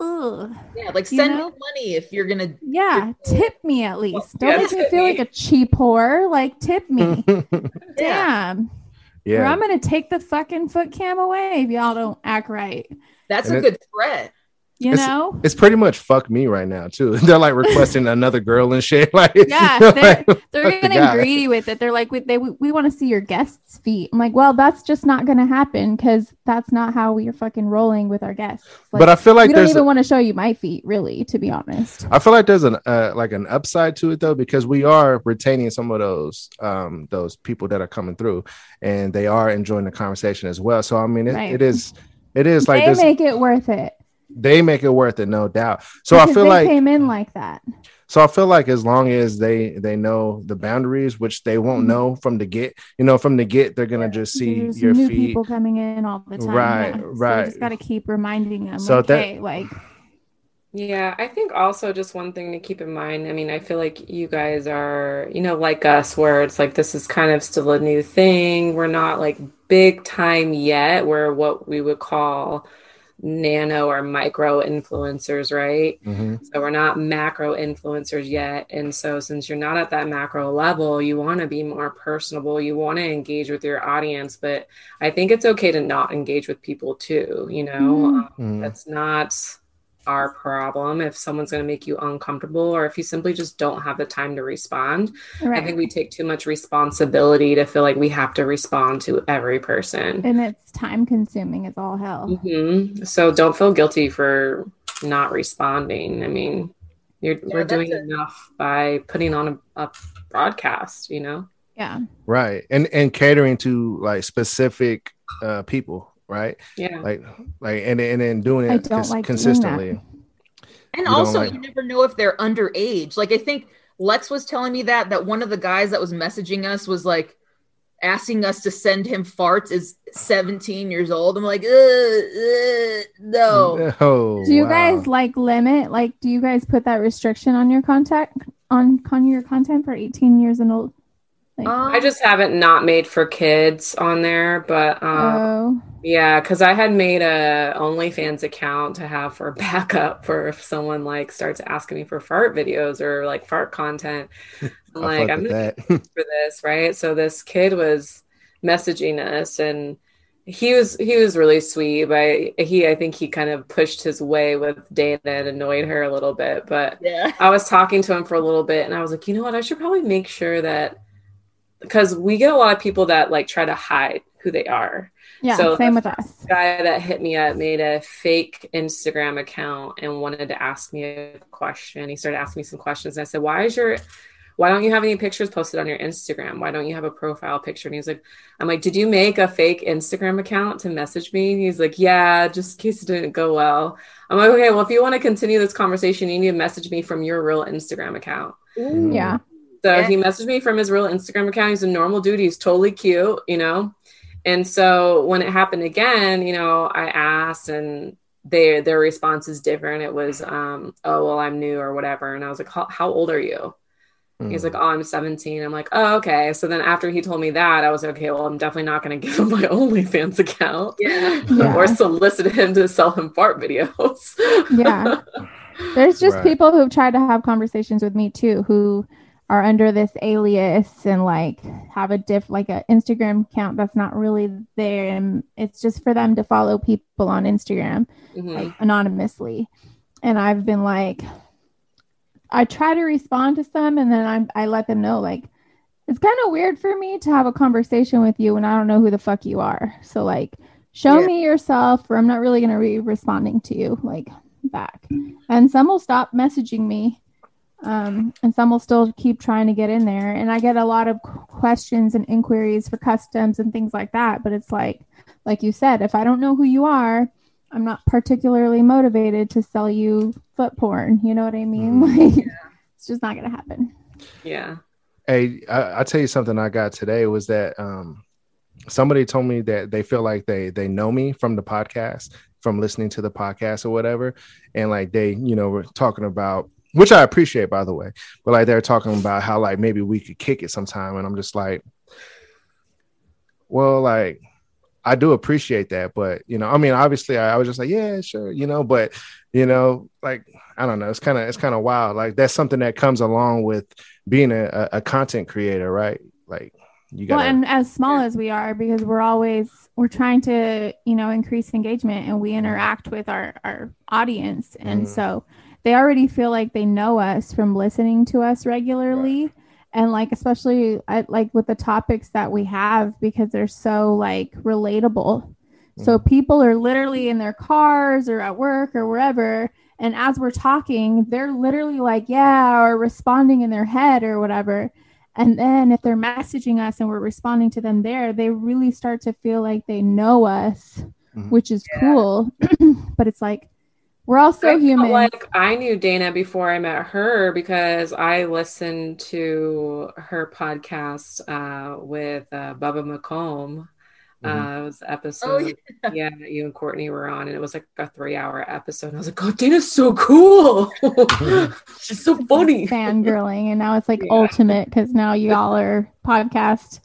ugh. Yeah. Like You send know? me money if you're gonna. Yeah, tip me at least. Don't Yeah, make me feel me. like a cheap whore. Like tip me. Yeah. Damn. Or yeah. I'm gonna take the fucking foot cam away if y'all don't act right. That's And a it- good threat. You It's- know? It's pretty much fuck me right now too. They're like requesting another girl and shit. Like Yeah, they're, they're fuck the getting greedy with it. They're like, we, they, we want to see your guests' feet. I'm like, well, that's just not going to happen because that's not how we are fucking rolling with our guests. Like, but I feel like we don't even want to show you my feet, really, to be honest. I feel like there's an uh, like an upside to it though because we are retaining some of those um those people that are coming through and they are enjoying the conversation as well. So I mean it, Right. it is it is like they this make it worth it. They make it worth it no doubt. So I feel they like came in like that. so I feel like as long as they they know the boundaries which they won't Mhm. know from the get, you know from the get they're going to just see There's your new feet. people coming in all the time. Right, yeah. So right. we just got to keep reminding them. So like, that- hey, like, Yeah, I think also just one thing to keep in mind. I mean, I feel like you guys are, you know, like us, where it's like this is kind of still a new thing. We're not like big time yet. We're what we would call nano or micro influencers, right? Mhm. So we're not macro influencers yet. And so since you're not at that macro level, you want to be more personable. You want to engage with your audience, but I think it's okay to not engage with people too, you know. Mhm. Um. That's not our problem if someone's going to make you uncomfortable or if you simply just don't have the time to respond. right. I think we take too much responsibility to feel like we have to respond to every person. and it's time consuming as all hell. hmm So don't feel guilty for not responding. I mean, you're, Yeah, we're doing it. enough by putting on a, a broadcast, you know? Yeah. Right. And and catering to like specific uh people, right? Yeah. Like like and and then doing it cons- like consistently. that. And You also, like- you never know if they're underage. Like I think Lex was telling me that that one of the guys that was messaging us was like asking us to send him farts is 17 years old. I'm like, uh, uh, no. Oh, Do you wow. guys like limit? Like, do you guys put that restriction on your contact on on your content for 18 years and old? Like, Um, I just haven't not made for kids on there, but um, oh, Yeah, because I had made a OnlyFans account to have for backup for if someone like starts asking me for fart videos or like fart content. I'm like, I'm gonna that. for this, right? So this kid was messaging us and he was he was really sweet, but he I think he kind of pushed his way with Dana and annoyed her a little bit. But yeah. I was talking to him for a little bit and I was like, you know what, I should probably make sure that because we get a lot of people that like try to hide who they are. Yeah, So same with us. guy that hit me up made a fake Instagram account and wanted to ask me a question. He started asking me some questions. And I said, Why is your why don't you have any pictures posted on your Instagram? Why don't you have a profile picture? And he's like, I'm like, Did you make a fake Instagram account to message me? And he's like, Yeah, just in case it didn't go well. I'm like, okay, well, if you want to continue this conversation, you need to message me from your real Instagram account. Yeah. So Yeah. he messaged me from his real Instagram account. He's a normal dude. He's totally cute, you know. And so when it happened again, you know, I asked, and their their response is different. It was, um, "Oh, well, I'm new or whatever." And I was like, "How, how old are you?" He's like, "Oh, I'm 17." I'm like, "Oh, okay." So then after he told me that, I was like, "Okay, well, I'm definitely not going to give him my OnlyFans account Yeah. Yeah. or solicit him to sell him fart videos." Yeah. There's just Right. people who've tried to have conversations with me too who are under this alias and like have a diff like an Instagram account that's not really there and it's just for them to follow people on Instagram Mhm. like anonymously. And I've been like I try to respond to some and then I I let them know like it's kind of weird for me to have a conversation with you when I don't know who the fuck you are. So like show Yeah. me yourself or I'm not really going to be responding to you like back. And some will stop messaging me. Um, and some will still keep trying to get in there. And I get a lot of questions and inquiries for customs and things like that. But it's like, like you said, if I don't know who you are, I'm not particularly motivated to sell you foot porn. You know what I mean? Mhm. Like, it's just not going to happen. Yeah. Hey, I, I tell you something I got today was that um, somebody told me that they feel like they they know me from the podcast, from listening to the podcast or whatever, and like they, you know, were talking about which I appreciate by the way, but like they're talking about how like maybe we could kick it sometime, and I'm just like, well, like I do appreciate that, but you know, I mean, obviously, I, I was just like, yeah, sure, you know, but you know, like I don't know, it's kind of it's kind of wild. Like that's something that comes along with being a, a, content creator, right? Like you got Well, and as small as we are, because we're always we're trying to you know increase engagement and we interact with our our audience, and Mhm. so they already feel like they know us from listening to us regularly, and like especially I, like with the topics that we have because they're so like relatable. So people are literally in their cars or at work or wherever. And as we're talking, they're literally like, yeah, or responding in their head or whatever. And then if they're messaging us and we're responding to them there, they really start to feel like they know us, Mhm. which is Yeah. cool. but it's like, we're also I felt human. like I knew Dana before I met her because I listened to her podcast uh, with uh, Bubba McComb. Uh, it was the episode, yeah. that you and Courtney were on, and it was like a three-hour episode. And I was like, "Oh, Dana's so cool! She's so funny." fangirling. And now it's like Yeah. ultimate because now y'all are podcast.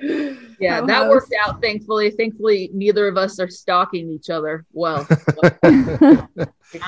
Yeah, Co-host. that worked out. Thankfully, thankfully, neither of us are stalking each other. Well, I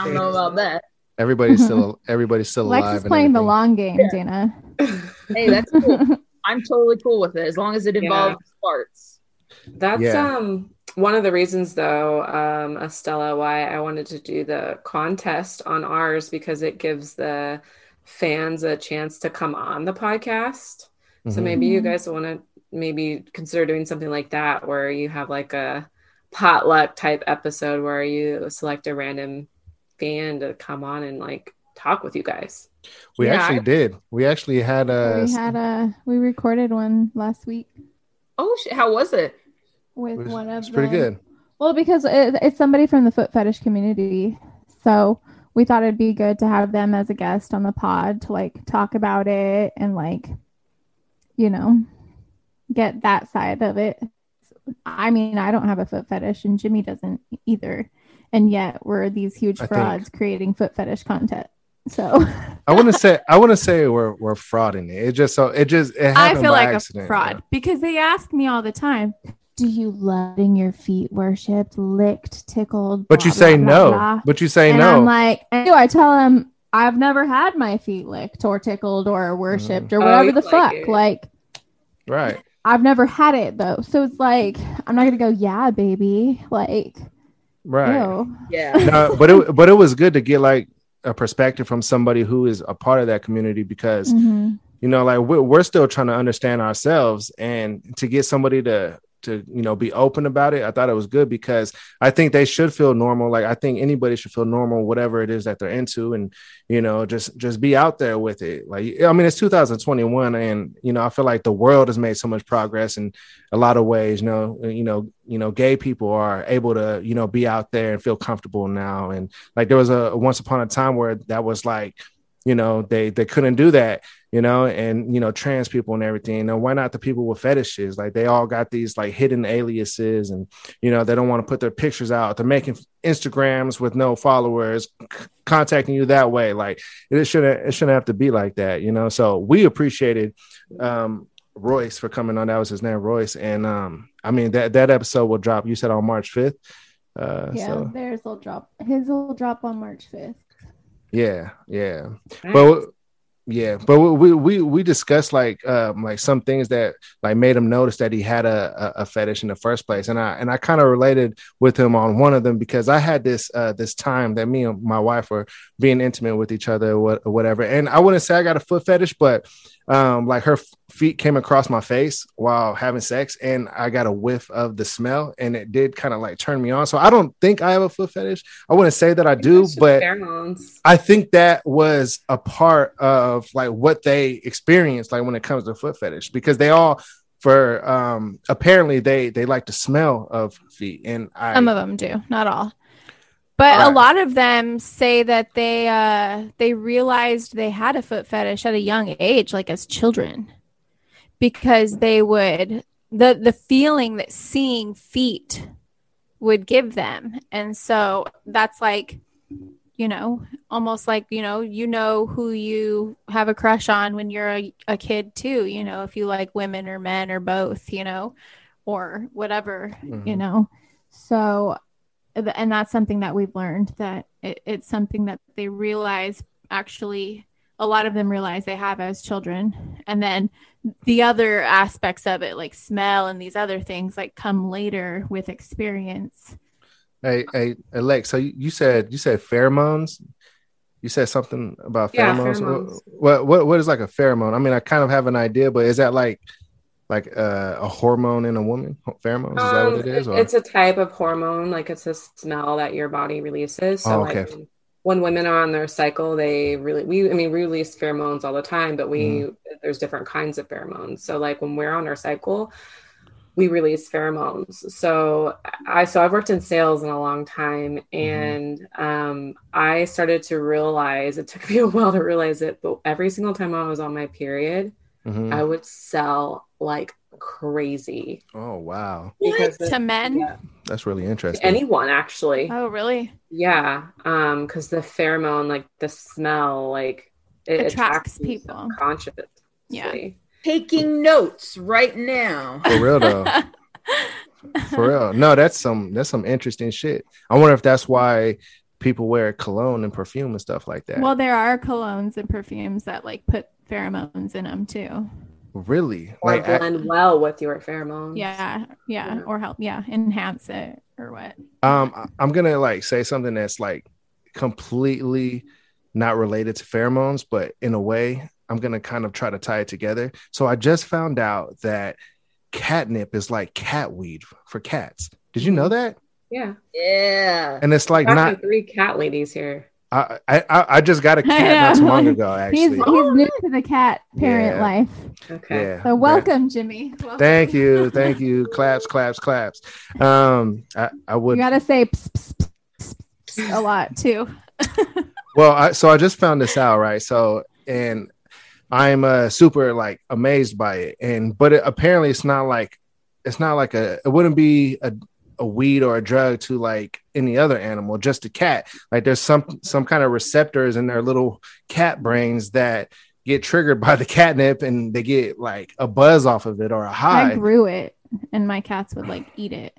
don't know about that. everybody's still everybody's still Lex alive. is playing the long game, Dana. Hey, that's cool. I'm totally cool with it as long as it Yeah. involves farts. That's Yeah. um one of the reasons though, um, Estella, why I wanted to do the contest on ours because it gives the fans a chance to come on the podcast. So Mhm. maybe you guys want to maybe consider doing something like that where you have like a potluck type episode where you select a random fan to come on and like talk with you guys. we Yeah, actually did. We actually had a. we had a we recorded one last week Oh, shit, how was it? with it was, one of it's pretty the- good. Well, because it, it's somebody from the foot fetish community, so we thought it'd be good to have them as a guest on the pod to like talk about it and like, you know, get that side of it. I mean, I don't have a foot fetish, and Jimmy doesn't either, and yet we're these huge I think- frauds creating foot fetish content. So I want to say I want to say we're we're frauding it. It just so it just it I feel by like accident, a fraud because they ask me all the time, "Do you loving your feet worshipped, licked, tickled?" But you say blah, no. blah, blah." But you say and no. I'm like, I do. I tell them I've never had my feet licked or tickled or mm-hmm. worshipped or Oh, whatever you the like fuck. it. Like right. I've never had it though, so it's like I'm not gonna go, yeah, baby. Like, Right. ew. Yeah. no, but it but it was good to get like a perspective from somebody who is a part of that community because Mhm. you know like we're, we're still trying to understand ourselves and to get somebody to to you know be open about it. I thought it was good because I think they should feel normal. Like I think anybody should feel normal, whatever it is that they're into, and you know just just be out there with it. Like I mean, it's 2021, and you know I feel like the world has made so much progress in a lot of ways. You know, you know, you know, gay people are able to you know be out there and feel comfortable now. And like there was a once upon a time where that was like you know they they couldn't do that you know and you know trans people and everything. And why not the people with fetishes? Like they all got these like hidden aliases and you know they don't want to put their pictures out. They're making instagrams with no followers c- contacting you that way. Like it shouldn't it shouldn't have to be like that you know? So we appreciated um royce for coming on. That was his name royce. And um i mean that that episode will drop you said on march 5th uh Yeah, so theirs will drop. His will drop on March 5th. Yeah yeah. But yeah but we we we discussed like um like some things that like made him notice that he had a a, fetish in the first place. And i and i kind of related with him on one of them because i had this uh this time that me and my wife were being intimate with each other what- or whatever. And i wouldn't say i got a foot fetish but um like her f- feet came across my face while having sex and i got a whiff of the smell and it did kind of like turn me on so i don't think i have a foot fetish i wouldn't say that i do but pheromones. I think that was a part of like what they experienced, like when it comes to foot fetish, because they all, for um, apparently they they like the smell of feet, and I Some of them do, not all. But a lot of them say that they uh they realized they had a foot fetish at a young age, like as children, because they would the the feeling that seeing feet would give them, and so that's like, you know, almost like you know you know who you have a crush on when you're a, a kid too. You know, if you like women or men or both, you know, or whatever. Mhm. you know so and that's something that we've learned that it, it's something that they realize actually a lot of them realize they have as children and then the other aspects of it like smell and these other things like come later with experience Hey, hey, Alex. So you, you said you said pheromones. You said something about Yeah, pheromones. pheromones. What, what what is like a pheromone? I mean, I kind of have an idea, but is that like like uh, a hormone in a woman? Pheromones? Is that Um, what it is? Or? It's a type of hormone, like it's a smell that your body releases. So Oh, okay. when, when women are on their cycle, they really we I mean we release pheromones all the time, but we Mm-hmm. there's different kinds of pheromones. So like when we're on our cycle, we release pheromones. So I so I've worked in sales in a long time Mm-hmm. and um I started to realize it took me a while to realize it, but every single time I was on my period, Mhm. I would sell like crazy. Oh wow, Because to men yeah, that's really interesting. anyone actually. oh really Yeah, um, because the pheromone, like the smell, like it Attracts you people. subconsciously. Yeah. Taking notes right now. For real though. For real. No, that's some that's some interesting shit. I wonder if that's why people wear cologne and perfume and stuff like that. well there are colognes and perfumes that like put pheromones in them too really? Or Like I- blend well with your pheromones. yeah yeah Yeah. or help yeah enhance it or what um I- I'm gonna like say something that's like completely not related to pheromones, but in a way, I'm gonna kind of try to tie it together. So I just found out that catnip is like cat weed for cats. Did you know that? Yeah. Yeah. And it's like Talking not. three cat ladies here. I I, I I just got a cat not too long ago. Actually, he's new to the cat parent Yeah. life Okay. yeah. so welcome jimmy welcome. Thank you, thank you. Claps, claps, claps. Um, I, I you would. gotta say pss, pss, pss, pss, pss a lot too Well, I, so I just found this out, right? So, and I'm uh, super like amazed by it, and but it, apparently it's not like it's not like a it wouldn't be a a weed or a drug to like any other animal, just a cat. Like there's some some kind of receptors in their little cat brains that get triggered by the catnip, and they get like a buzz off of it or a high. I grew it and my cats would like eat it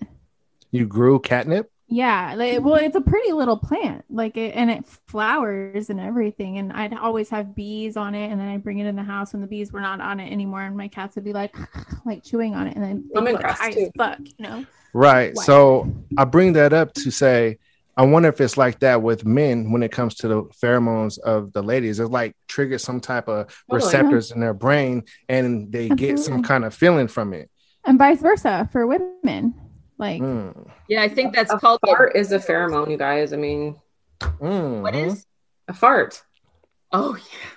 you grew catnip. Yeah, like, well, it's a pretty little plant, like, it, and it flowers and everything. And I'd always have bees on it, and then I'd bring it in the house when the bees were not on it anymore, and my cats would be like, like chewing on it, and then they'd be, like, Lemongrass, high as too. fuck, you know. Right. Why? So I bring that up to say, I wonder if it's like that with men when it comes to the pheromones of the ladies. It's like triggers some type of Totally. receptors in their brain and they get some kind of feeling from it. and vice versa for women. Like, Mm. Yeah, I think that's a called a- fart is a pheromone, you guys. I mean, Mhm. what is? a fart. Oh yeah.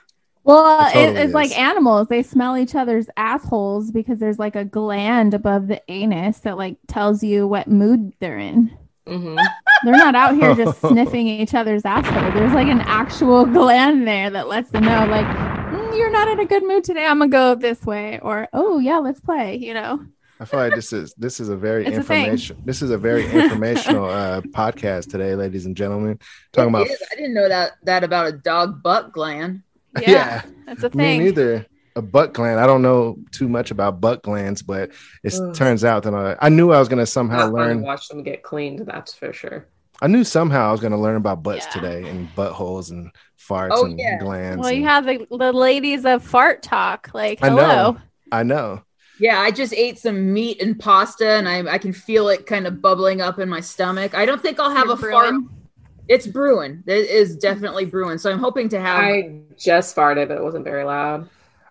Well, It totally it, it's like animals. They smell each other's assholes because there's like a gland above the anus that like tells you what mood they're in. hmm They're not out here just sniffing each other's asshole. There's like an actual gland there that lets them know, like, "Mm, you're not in a good mood today. I'm gonna go this way, or oh yeah, let's play. You know, I feel like this is this is a very It's a This is a very informational uh, podcast today, ladies and gentlemen. Talking It about is. I didn't know that that about a dog butt gland. Yeah, Yeah. that's a me thing. neither. A butt gland. I don't know too much about butt glands, but it Ugh. turns out that I, I knew I was going to somehow Not learn. watch them get cleaned. That's for sure. I knew somehow I was going to learn about butts Yeah. today and buttholes and farts Oh, and yeah. glands. Well, you have the, the ladies of fart talk. Like, I know. hello. I know. Yeah, I just ate some meat and pasta, and I I can feel it kind of bubbling up in my stomach. I don't think I'll have You're a fart. Brewing. It's brewing. It is mm-hmm. definitely brewing. So I'm hoping to have. I just farted, but it wasn't very loud.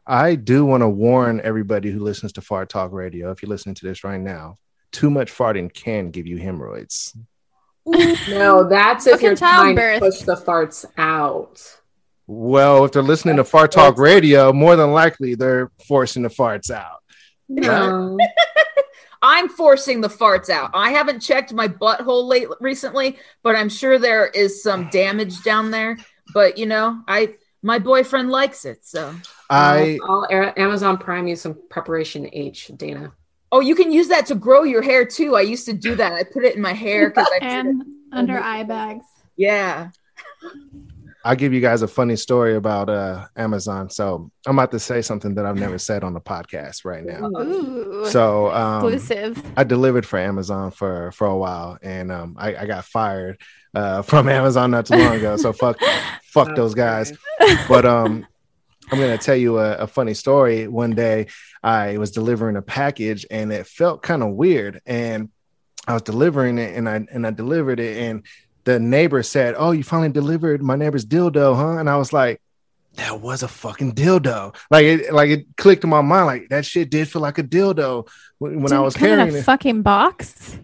I do want to warn everybody who listens to Fart Talk Radio, if you're listening to this right now, too much farting can give you hemorrhoids. No, that's if you're trying to push the farts out. Well, if they're listening to Fart Talk Radio, more than likely they're forcing the farts out. No. I'm forcing the farts out. I haven't checked my butthole late recently, but I'm sure there is some damage down there. But you know, I my boyfriend likes it, so I I'll I'll Amazon Prime you some preparation H, Dana. oh, you can use that to grow your hair too. I used to do that. I put it in my hair because I and under eye bags. yeah. I'll give you guys a funny story about uh, Amazon. So I'm about to say something that I've never said on the podcast right now. Ooh, So um, exclusive. I delivered for Amazon for for a while, and um, I, I got fired uh, from Amazon not too long ago. So fuck fuck those guys. But um, I'm gonna tell you a, a funny story. One day, I was delivering a package, and it felt kind of weird. And I was delivering it, and I and I delivered it, and the neighbor said, "Oh, you finally delivered my neighbor's dildo, huh?" And I was like. That was a fucking dildo. Like it, like it clicked in my mind. Like that shit did feel like a dildo when, when I was carrying a it. fucking box.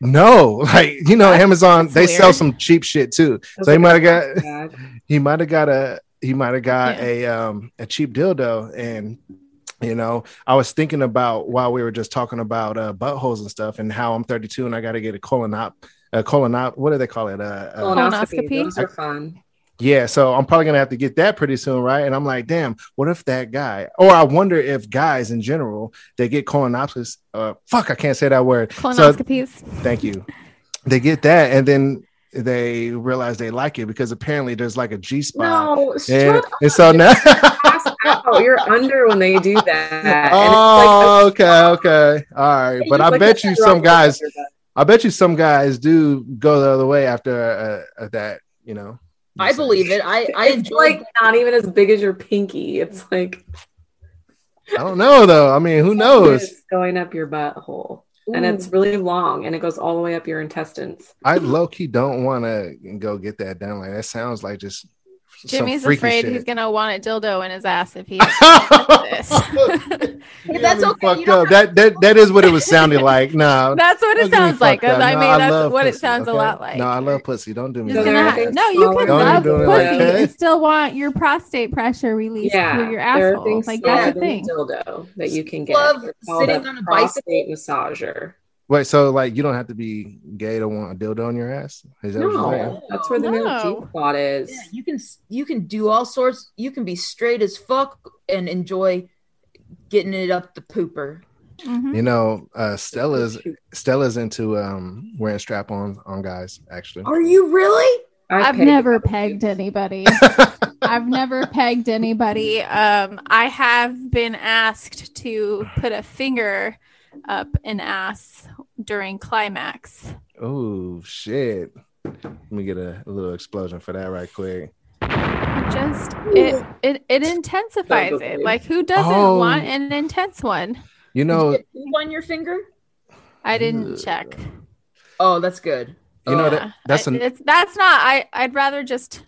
No, like you know, Amazon that's they sell some cheap shit too. Those So he might have got he might have got a he might have got Yeah. a um a cheap dildo and you know I was thinking about while we were just talking about uh buttholes and stuff and how I'm 32 and I got to get a colonop a colonop what do they call it uh, uh Colonoscopy. Colonoscopy. Those are fun. yeah so I'm probably gonna have to get that pretty soon right and I'm like damn what if that guy or I wonder if guys in general they get colonoscopies uh fuck I can't say that word Colonoscopies. Thank you. They get that, and then they realize they like it because apparently there's like a G spot. No, and, and so now, pass out. You're under when they do that. And oh, okay, okay, all right. But I it's bet you some guys, under that. I bet you some guys do go the other way after uh, uh, that. You know, I believe it. I I It's enjoy like not even as big as your pinky. It's like I don't know though. I mean, who knows? It's going up your butthole. And it's really long and it goes all the way up your intestines. I low key don't want to go get that done. Like that sounds like just some Jimmy's afraid shit. he's gonna want a dildo in his ass if he. Does this. You That's got me okay, you fucked don't up. That that that is what it was sounding like. No, that's what it sounds like. fucked up. I No, mean, that's love what it pussy, sounds a lot like. No, I love pussy. Don't do me. That. gonna ha- no, you can Don't love even do it pussy like that. and still want your prostate pressure released Yeah, through your there are asshole. things Like smaller that's a thing. dildo that you can get. Love sitting on a prostate massager. Wait, so like you don't have to be gay to want a dildo on your ass? Is that what you're? No, that's where the No. new G spot is. Yeah, you can you can do all sorts. You can be straight as fuck and enjoy getting it up the pooper. Mhm. You know, uh, Stella's Stella's into um wearing strap ons on guys. Actually, Are you really? I've pegged never pegged dudes. anybody. I've never pegged anybody. Um, I have been asked to put a finger up an ass during climax. oh shit! Let me get a, a little explosion for that right quick. It just it it, it intensifies it. Like who doesn't Oh. want an intense one? You Did know, you get on your finger? I didn't Ugh. check. Oh, that's good. you know Yeah. that that's an it's that's not I I'd rather just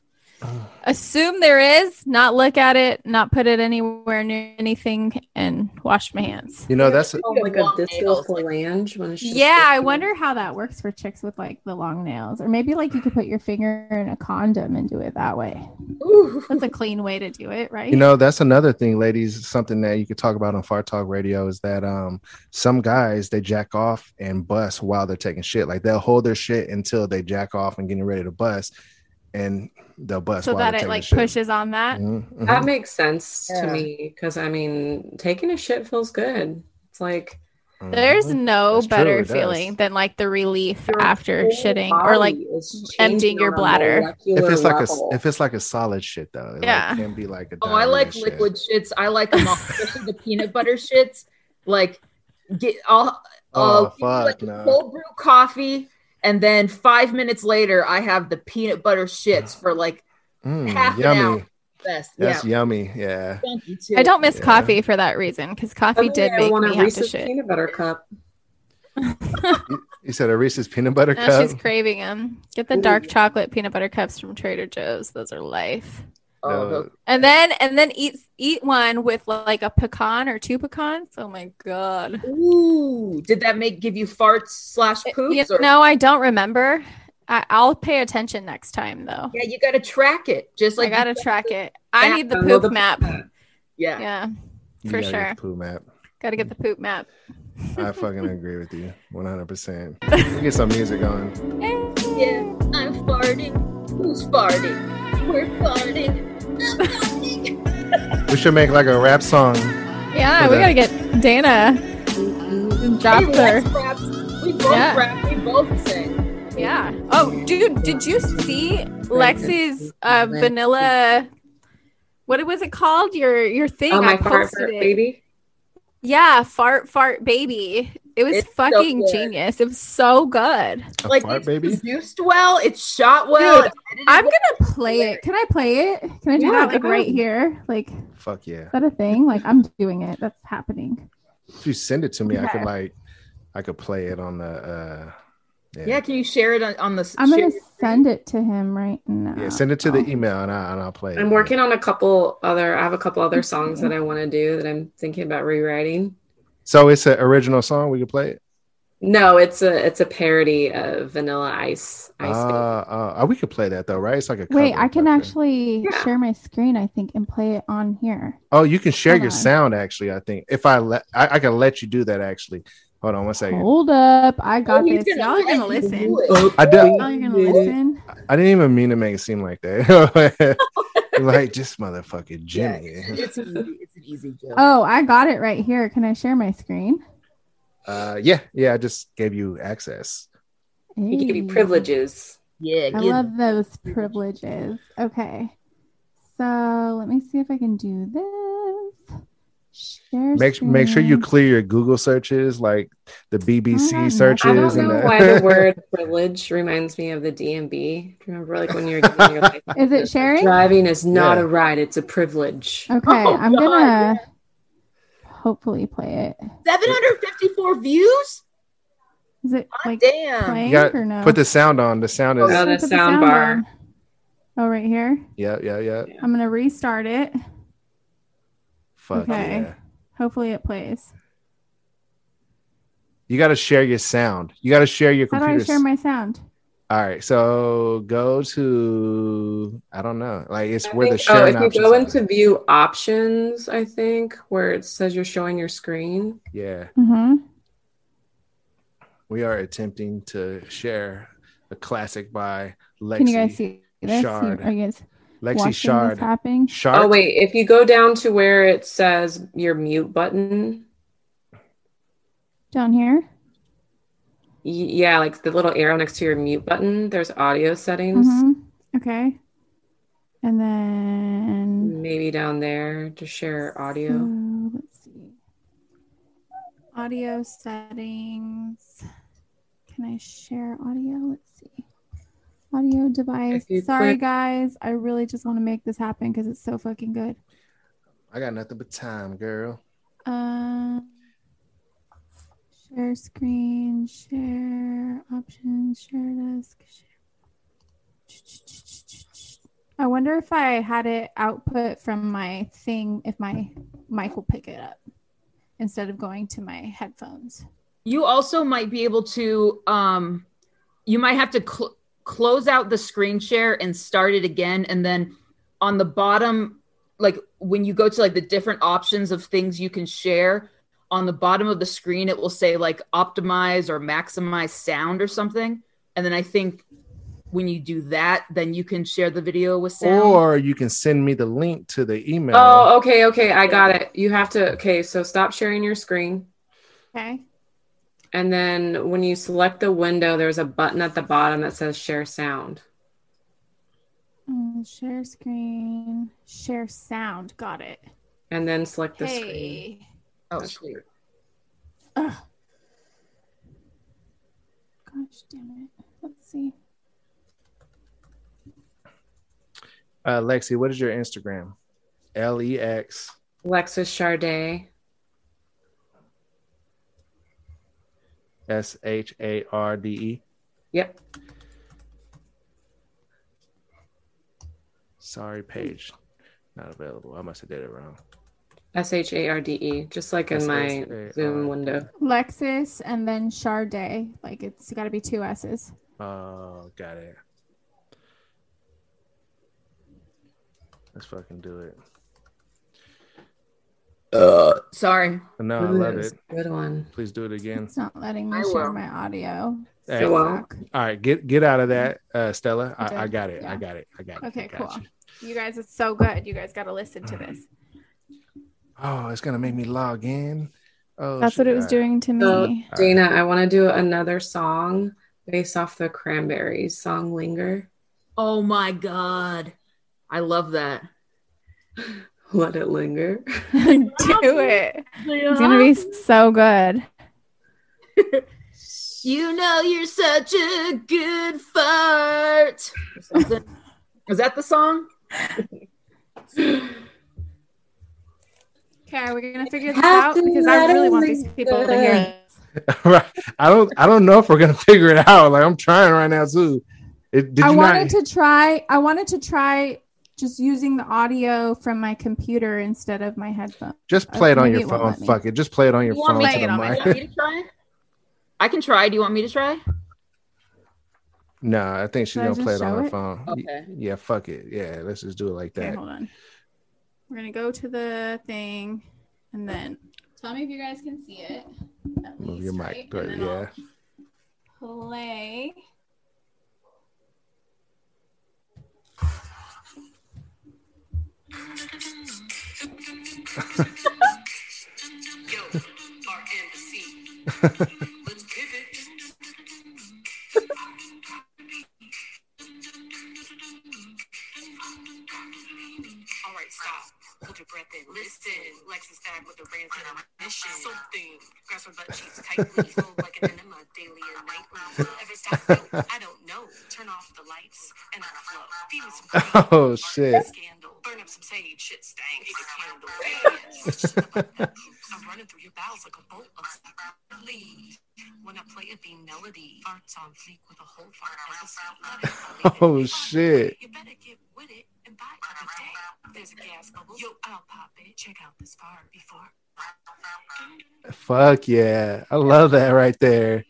assume there is, not look at it, not put it anywhere near anything, and wash my hands. You know, that's a, Oh, like a disco phalange when it's just Yeah, I wonder how that works for chicks with like the long nails, or maybe like you could put your finger in a condom and do it that way. Ooh. That's a clean way to do it, right? you know, that's another thing, ladies. Something that you could talk about on Fart Talk Radio is that um some guys they jack off and bust while they're taking shit. Like they'll hold their shit until they jack off and getting ready to bust, and they'll bust. so that it like pushes on that. Mhm, mhm. That makes sense Yeah. to me because I mean, taking a shit feels good. It's like There's Mhm. no That's true, better does. feeling than like the relief your after shitting or like emptying your bladder. if it's like level. a if it's like a solid shit though, it Yeah. like, can be like a. Oh, I like shit. liquid shits. I like them all, especially the peanut butter shits. Like, get all. Oh, uh, give me, like no. cold brew coffee, and then five minutes later, I have the peanut butter shits for like Mm, half an yummy. hour. best. That's yeah, yummy. Yeah. thank you too. I don't miss Yeah. coffee for that reason because coffee Suddenly did I make want me have to Reese's shit. peanut butter cup. You said a Reese's peanut butter Now cup. she's craving them. Get the dark chocolate peanut butter cups from Trader Joe's. Those are life. Oh, No, And then and then eat eat one with like a pecan or two pecans. Oh my god. Ooh, did that make give you farts slash poops? You or- no, I don't remember. I, I'll pay attention next time though. Yeah, you got to track it. Just like I gotta you- track it. I need the I know poop the- map. Yeah. Yeah, for gotta sure. poop map. gotta get the poop map. I fucking agree with you 100%. We get some music on. Yeah, I'm farting. Who's farting? We're farting. I'm farting. We should make like a rap song. Yeah, we that. gotta get Dana and drop Hey, her. let's. We both Yeah. rap. We both sing. Yeah. Oh, dude, did you see Lexi's uh, vanilla? What was it called? Your your thing? Oh, I my fart fart baby. Yeah, fart fart baby. It was It's fucking good. genius. It was so good. A Like fart it's baby? produced well. It's shot well. Dude, it's I'm well. gonna play it. Can I play it? Can I do Yeah, that like right here? Like, Fuck yeah. that a thing? Like, I'm doing it. That's happening. If you send it to me, I could like, I could play it on the, uh, Yeah, can you share it on, on the? I'm gonna send it to him right now. Yeah, send it to the email and, I, and I'll play it. I'm working on a couple other. I have a couple other songs that I want to do that I'm thinking about rewriting. So it's an original song. We could play it. No, it's a it's a parody of Vanilla Ice. Ice uh, uh, we could play that though, right? It's like a Wait, cover, I can but, actually Yeah. share my screen, I think, and play it on here. Oh, you can share Hold your on. sound actually. I think if I let, I, I can let you do that actually. Hold on one second. Hold up. I got Oh, this. gonna Y'all are let gonna listen. do it. I do- Y'all are gonna listen. I didn't even mean to make it seem like that. like just motherfucking Yeah, Jimmy. it's easy. It's an easy joke. Oh, I got it right here. Can I share my screen? Uh, yeah, yeah. I just gave you access. He give you privileges. yeah, I get- love those privileges. Okay. So let me see if I can do this. Share Make make sure you clear your Google searches, like the oh, I BBC don't searches. I don't and know the- why the word privilege reminds me of the DMV. Do you remember like when you're getting your license? Is it sharing? Driving is not Yeah. a right; it's a privilege. Okay, Oh, I'm God, gonna hopefully play it. 754 views. Is it God like damn. playing You got or no? put the sound on. The sound oh, is. Oh, the put the sound bar. on? Oh, right here. Yeah, yeah, yeah. I'm gonna restart it. Fuck Okay. yeah. Hopefully it plays. You got to share your sound. You got to share your How do I share my sound? All right, so go to I don't know, like it's I where the think- oh, if you options. go are. into view options, I think where it says you're showing your screen. yeah, Mm-hmm. we are attempting to share a classic by Lexi. Can you guys see this? Shard. Are you guys Lexi watching Shard. this happening? Shard. Oh wait, if you go down to where it says your mute button, Down here? yeah, like the little arrow next to your mute button, there's audio settings. hmm Okay. And then Maybe down there to share audio. So, let's see. Audio settings. Can I share audio? Let's see. Audio device. Sorry, click- guys. I really just want to make this happen because it's so fucking good. I got nothing but time, girl. Um, share screen, share options, share desk. Share. I wonder if I had it output from my thing, if my mic will pick it up instead of going to my headphones. You also might be able to, um, you might have to cl- close out the screen share and start it again. And then on the bottom, like when you go to like the different options of things you can share, on the bottom of the screen, it will say like optimize or maximize sound or something. And then I think when you do that, then you can share the video with sound. Or you can send me the link to the email. Oh, okay, okay, I got it. You have to. Okay, so stop sharing your screen, Okay. And then when you select the window, there's a button at the bottom that says Share Sound. Mm, share screen, share sound. Got it. and then select the screen. Hey. oh, That's sweet. Ugh. Gosh damn it. Let's see. Uh, Lexi, what is your Instagram? L E X. Lexus Sharde. S H A R D E. Yep. Sorry, page. Not available. I must have did it wrong. S H A R D E, just like in my Zoom window. Lexus and then Sharde. Like it's got to be two S's. Oh, got it. Let's fucking do it. Sorry. No, I love it. Good one. Please do it again. It's not letting me I share will. my audio. Hey, So, all well, Fuck. get get out of that, uh, Stella. I, I got it. I got it. I got it. Okay, I got cool. you. You guys, it's so good. You guys got to listen to this. Oh, it's gonna make me log in. Oh, That's what it was shit. doing to So, me. Dana, I want to do another song based off the Cranberries song "Linger." Oh my God. I love that. Let it linger. Do it. It's gonna be so good. You know you're such a good fart. Is that the song? Okay, are we gonna figure this out? Because I really want these people to hear linger. right. I don't. I don't know if we're gonna figure it out. Like I'm trying right now too. It, did I you wanted not? to try. I wanted to try just using the audio from my computer instead of my headphones. just uh, play it on your it phone. let. Fuck it. Just play it on your You phone me to to the get on my You want me to try? I can try. Do you want me to try? no, I think she's Should I gonna play it on her it? phone. Okay. Yeah. Fuck it. Yeah. Let's just do it like Okay, that. hold on. We're gonna go to the thing, and then tell me if you guys can see it. at Move your mic. right? Go And ahead, then yeah. I'll Play. Oh, shit. Scandal. Burn up some sage. Shit stank. Oh, leave it. shit. You better get with it and buy it every day. There's a gas bubble. Yo, I'll pop it. Check out this fart before. Fuck yeah. I love that right there.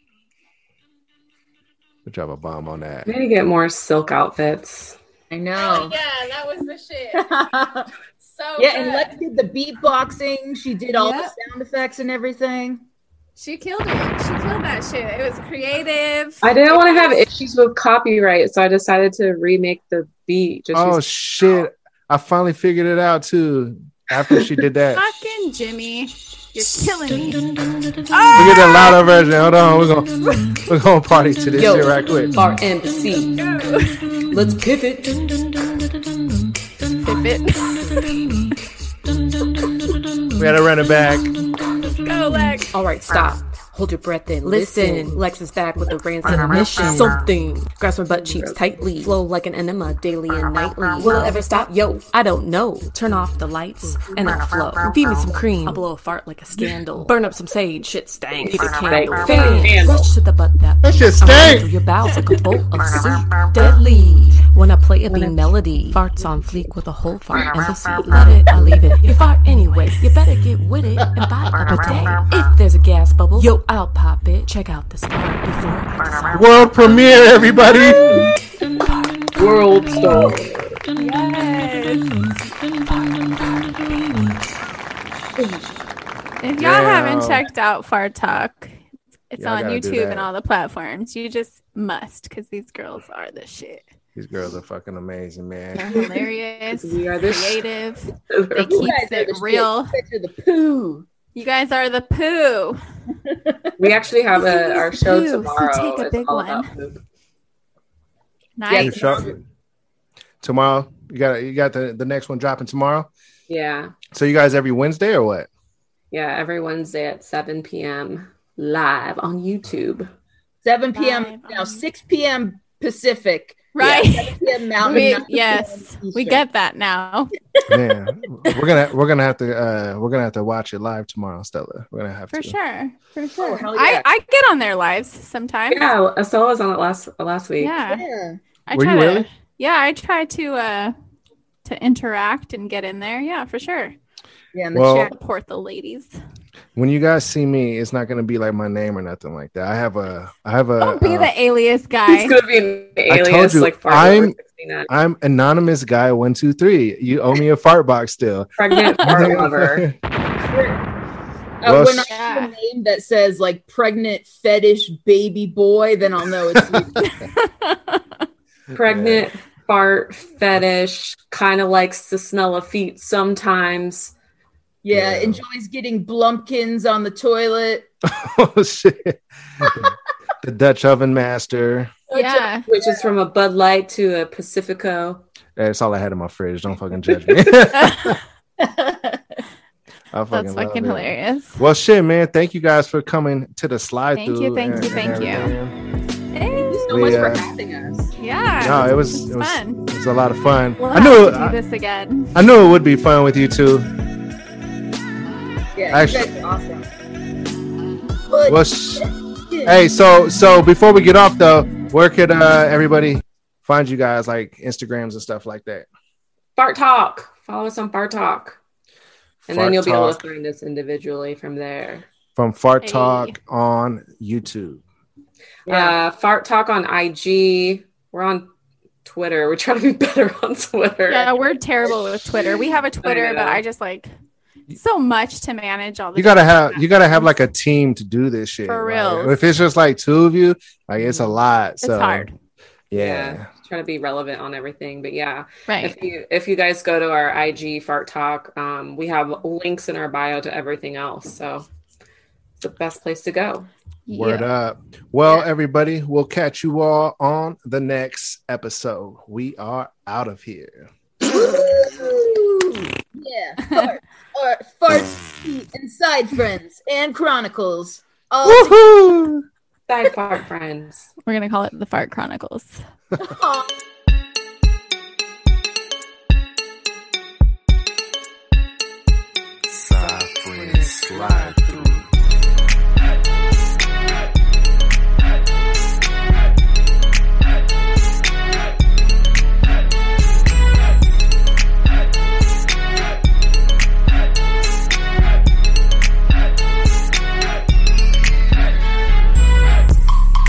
We'll drop a bomb on that. We need to get more silk outfits. I Oh know. yeah, that was the shit. So yeah, So and good. Lex did the beatboxing. She did all Yep. the sound effects and everything. She killed it. She killed that shit. It was creative. I didn't want to have issues with copyright, so I decided to remake the beat. Just Oh use- shit. I finally figured it out too. After she did that. Fucking Jimmy, you're killing me. We get the louder version. Hold on. We're gonna we're gonna party to this Yo. shit right quick. Our embassy. Let's pivot. Pivot. We gotta run it back. Go, Lex. All right, stop. Hold your breath in. listen. Lex is back with the rants and mission. Something. Grasp my butt cheeks tightly. Flow like an enema daily and nightly. Will it ever stop? Yo, I don't know. Turn off the lights and I'll flow. Feed me some cream. I'll blow a fart like a scandal. Burn up some sage. Shit stank. Need a candle. Fan. Rush to the butt that. That shit I'm stank. through your bowels like a bolt of soup. Deadly. When I play a beat melody, farts on fleek with a whole fart embassy. Let it, I leave it. You fart anyway, you better get with it and buy a bidet. If there's a gas bubble, yo, I'll pop it. Check out the start before I decide. World premiere, everybody. World star. If y'all haven't checked out Fart Talk, it's Y'all on YouTube and all the platforms. You just must because these girls are the shit. These girls are fucking amazing, man. They're hilarious, We are the sh- creative. They keep You guys are it the real. You guys are the poo. You guys are the poo. We actually have a our show poo, so tomorrow. take a big all one. about poop. New Nice. show- Tomorrow, you got you got the, the next one dropping tomorrow. Yeah, So you guys every Wednesday or what? yeah. Every Wednesday at 7 p.m. live on YouTube. 7 p.m. Live now, on- 6 p.m. Pacific. Right. 7 p.m. Mountain. We, yes, we get that now. Man, we're gonna we're gonna have to uh we're gonna have to watch it live tomorrow, Stella. We're gonna have For to. sure. For sure. hell I, yeah. I get on their lives sometimes. Yeah, Estella was on it last last week. Yeah. Yeah. I Were try you to, really? Yeah, I try to uh to interact and get in there. Yeah, for sure. Yeah, in the Well- chat. Support the ladies. When you guys see me, it's not gonna be like my name or nothing like that. I have a I have a Don't be uh, the alias guy. It's gonna be an I told alias you, like far I'm- I'm anonymous guy one two three. You owe me a fart box still. pregnant fart lover. Uh, Well, when I sh- see a name that says like pregnant fetish baby boy, then I'll know it's you. Pregnant fart fetish. Kind of likes the smell of feet sometimes. Yeah, Yeah. enjoys getting blumpkins on the toilet. oh shit. the Dutch oven master. yeah. Which is from a Bud Light to a Pacifico. That's all I had in my fridge. Don't fucking judge me. I fucking That's fucking it. hilarious. Well, shit, man. Thank you guys for coming to the slide Thank you, through. thank and- you, thank you. Hey. Thank you so We, much for uh, having us. Yeah. No, it was It's it was, fun. it was a lot of fun. We'll I have knew to it, do I, this again. I knew it would be fun with you too. Yeah, Actually- you guys are awesome. But Well, hey, so so before we get off though, where could uh, everybody find you guys like Instagrams and stuff like that? Fart Talk. Follow us on Fart Talk. And Fart then you'll be able to find us individually from there. from Fart Hey. Talk on YouTube. Uh, Fart Talk on IG. We're on Twitter. We try to be better on Twitter. Yeah, we're terrible with Twitter. We have a Twitter, but. I just like so much to manage all the You gotta have you gotta have like a team to do this shit. For like, reals. if it's just like two of you, like it's a lot. it's So hard. Yeah. trying to be relevant on everything. But yeah, Right. if you if you guys go to our IG Fart Talk, um, we have links in our bio to everything else. So it's the best place to go. Word Yeah. up. Well, everybody, we'll catch you all on the next episode. We are out of here. yeah, fart, fart, farts, feet, and side friends and chronicles. All Woohoo! Side fart friends. We're gonna call it the Fart Chronicles. Side friends slide through.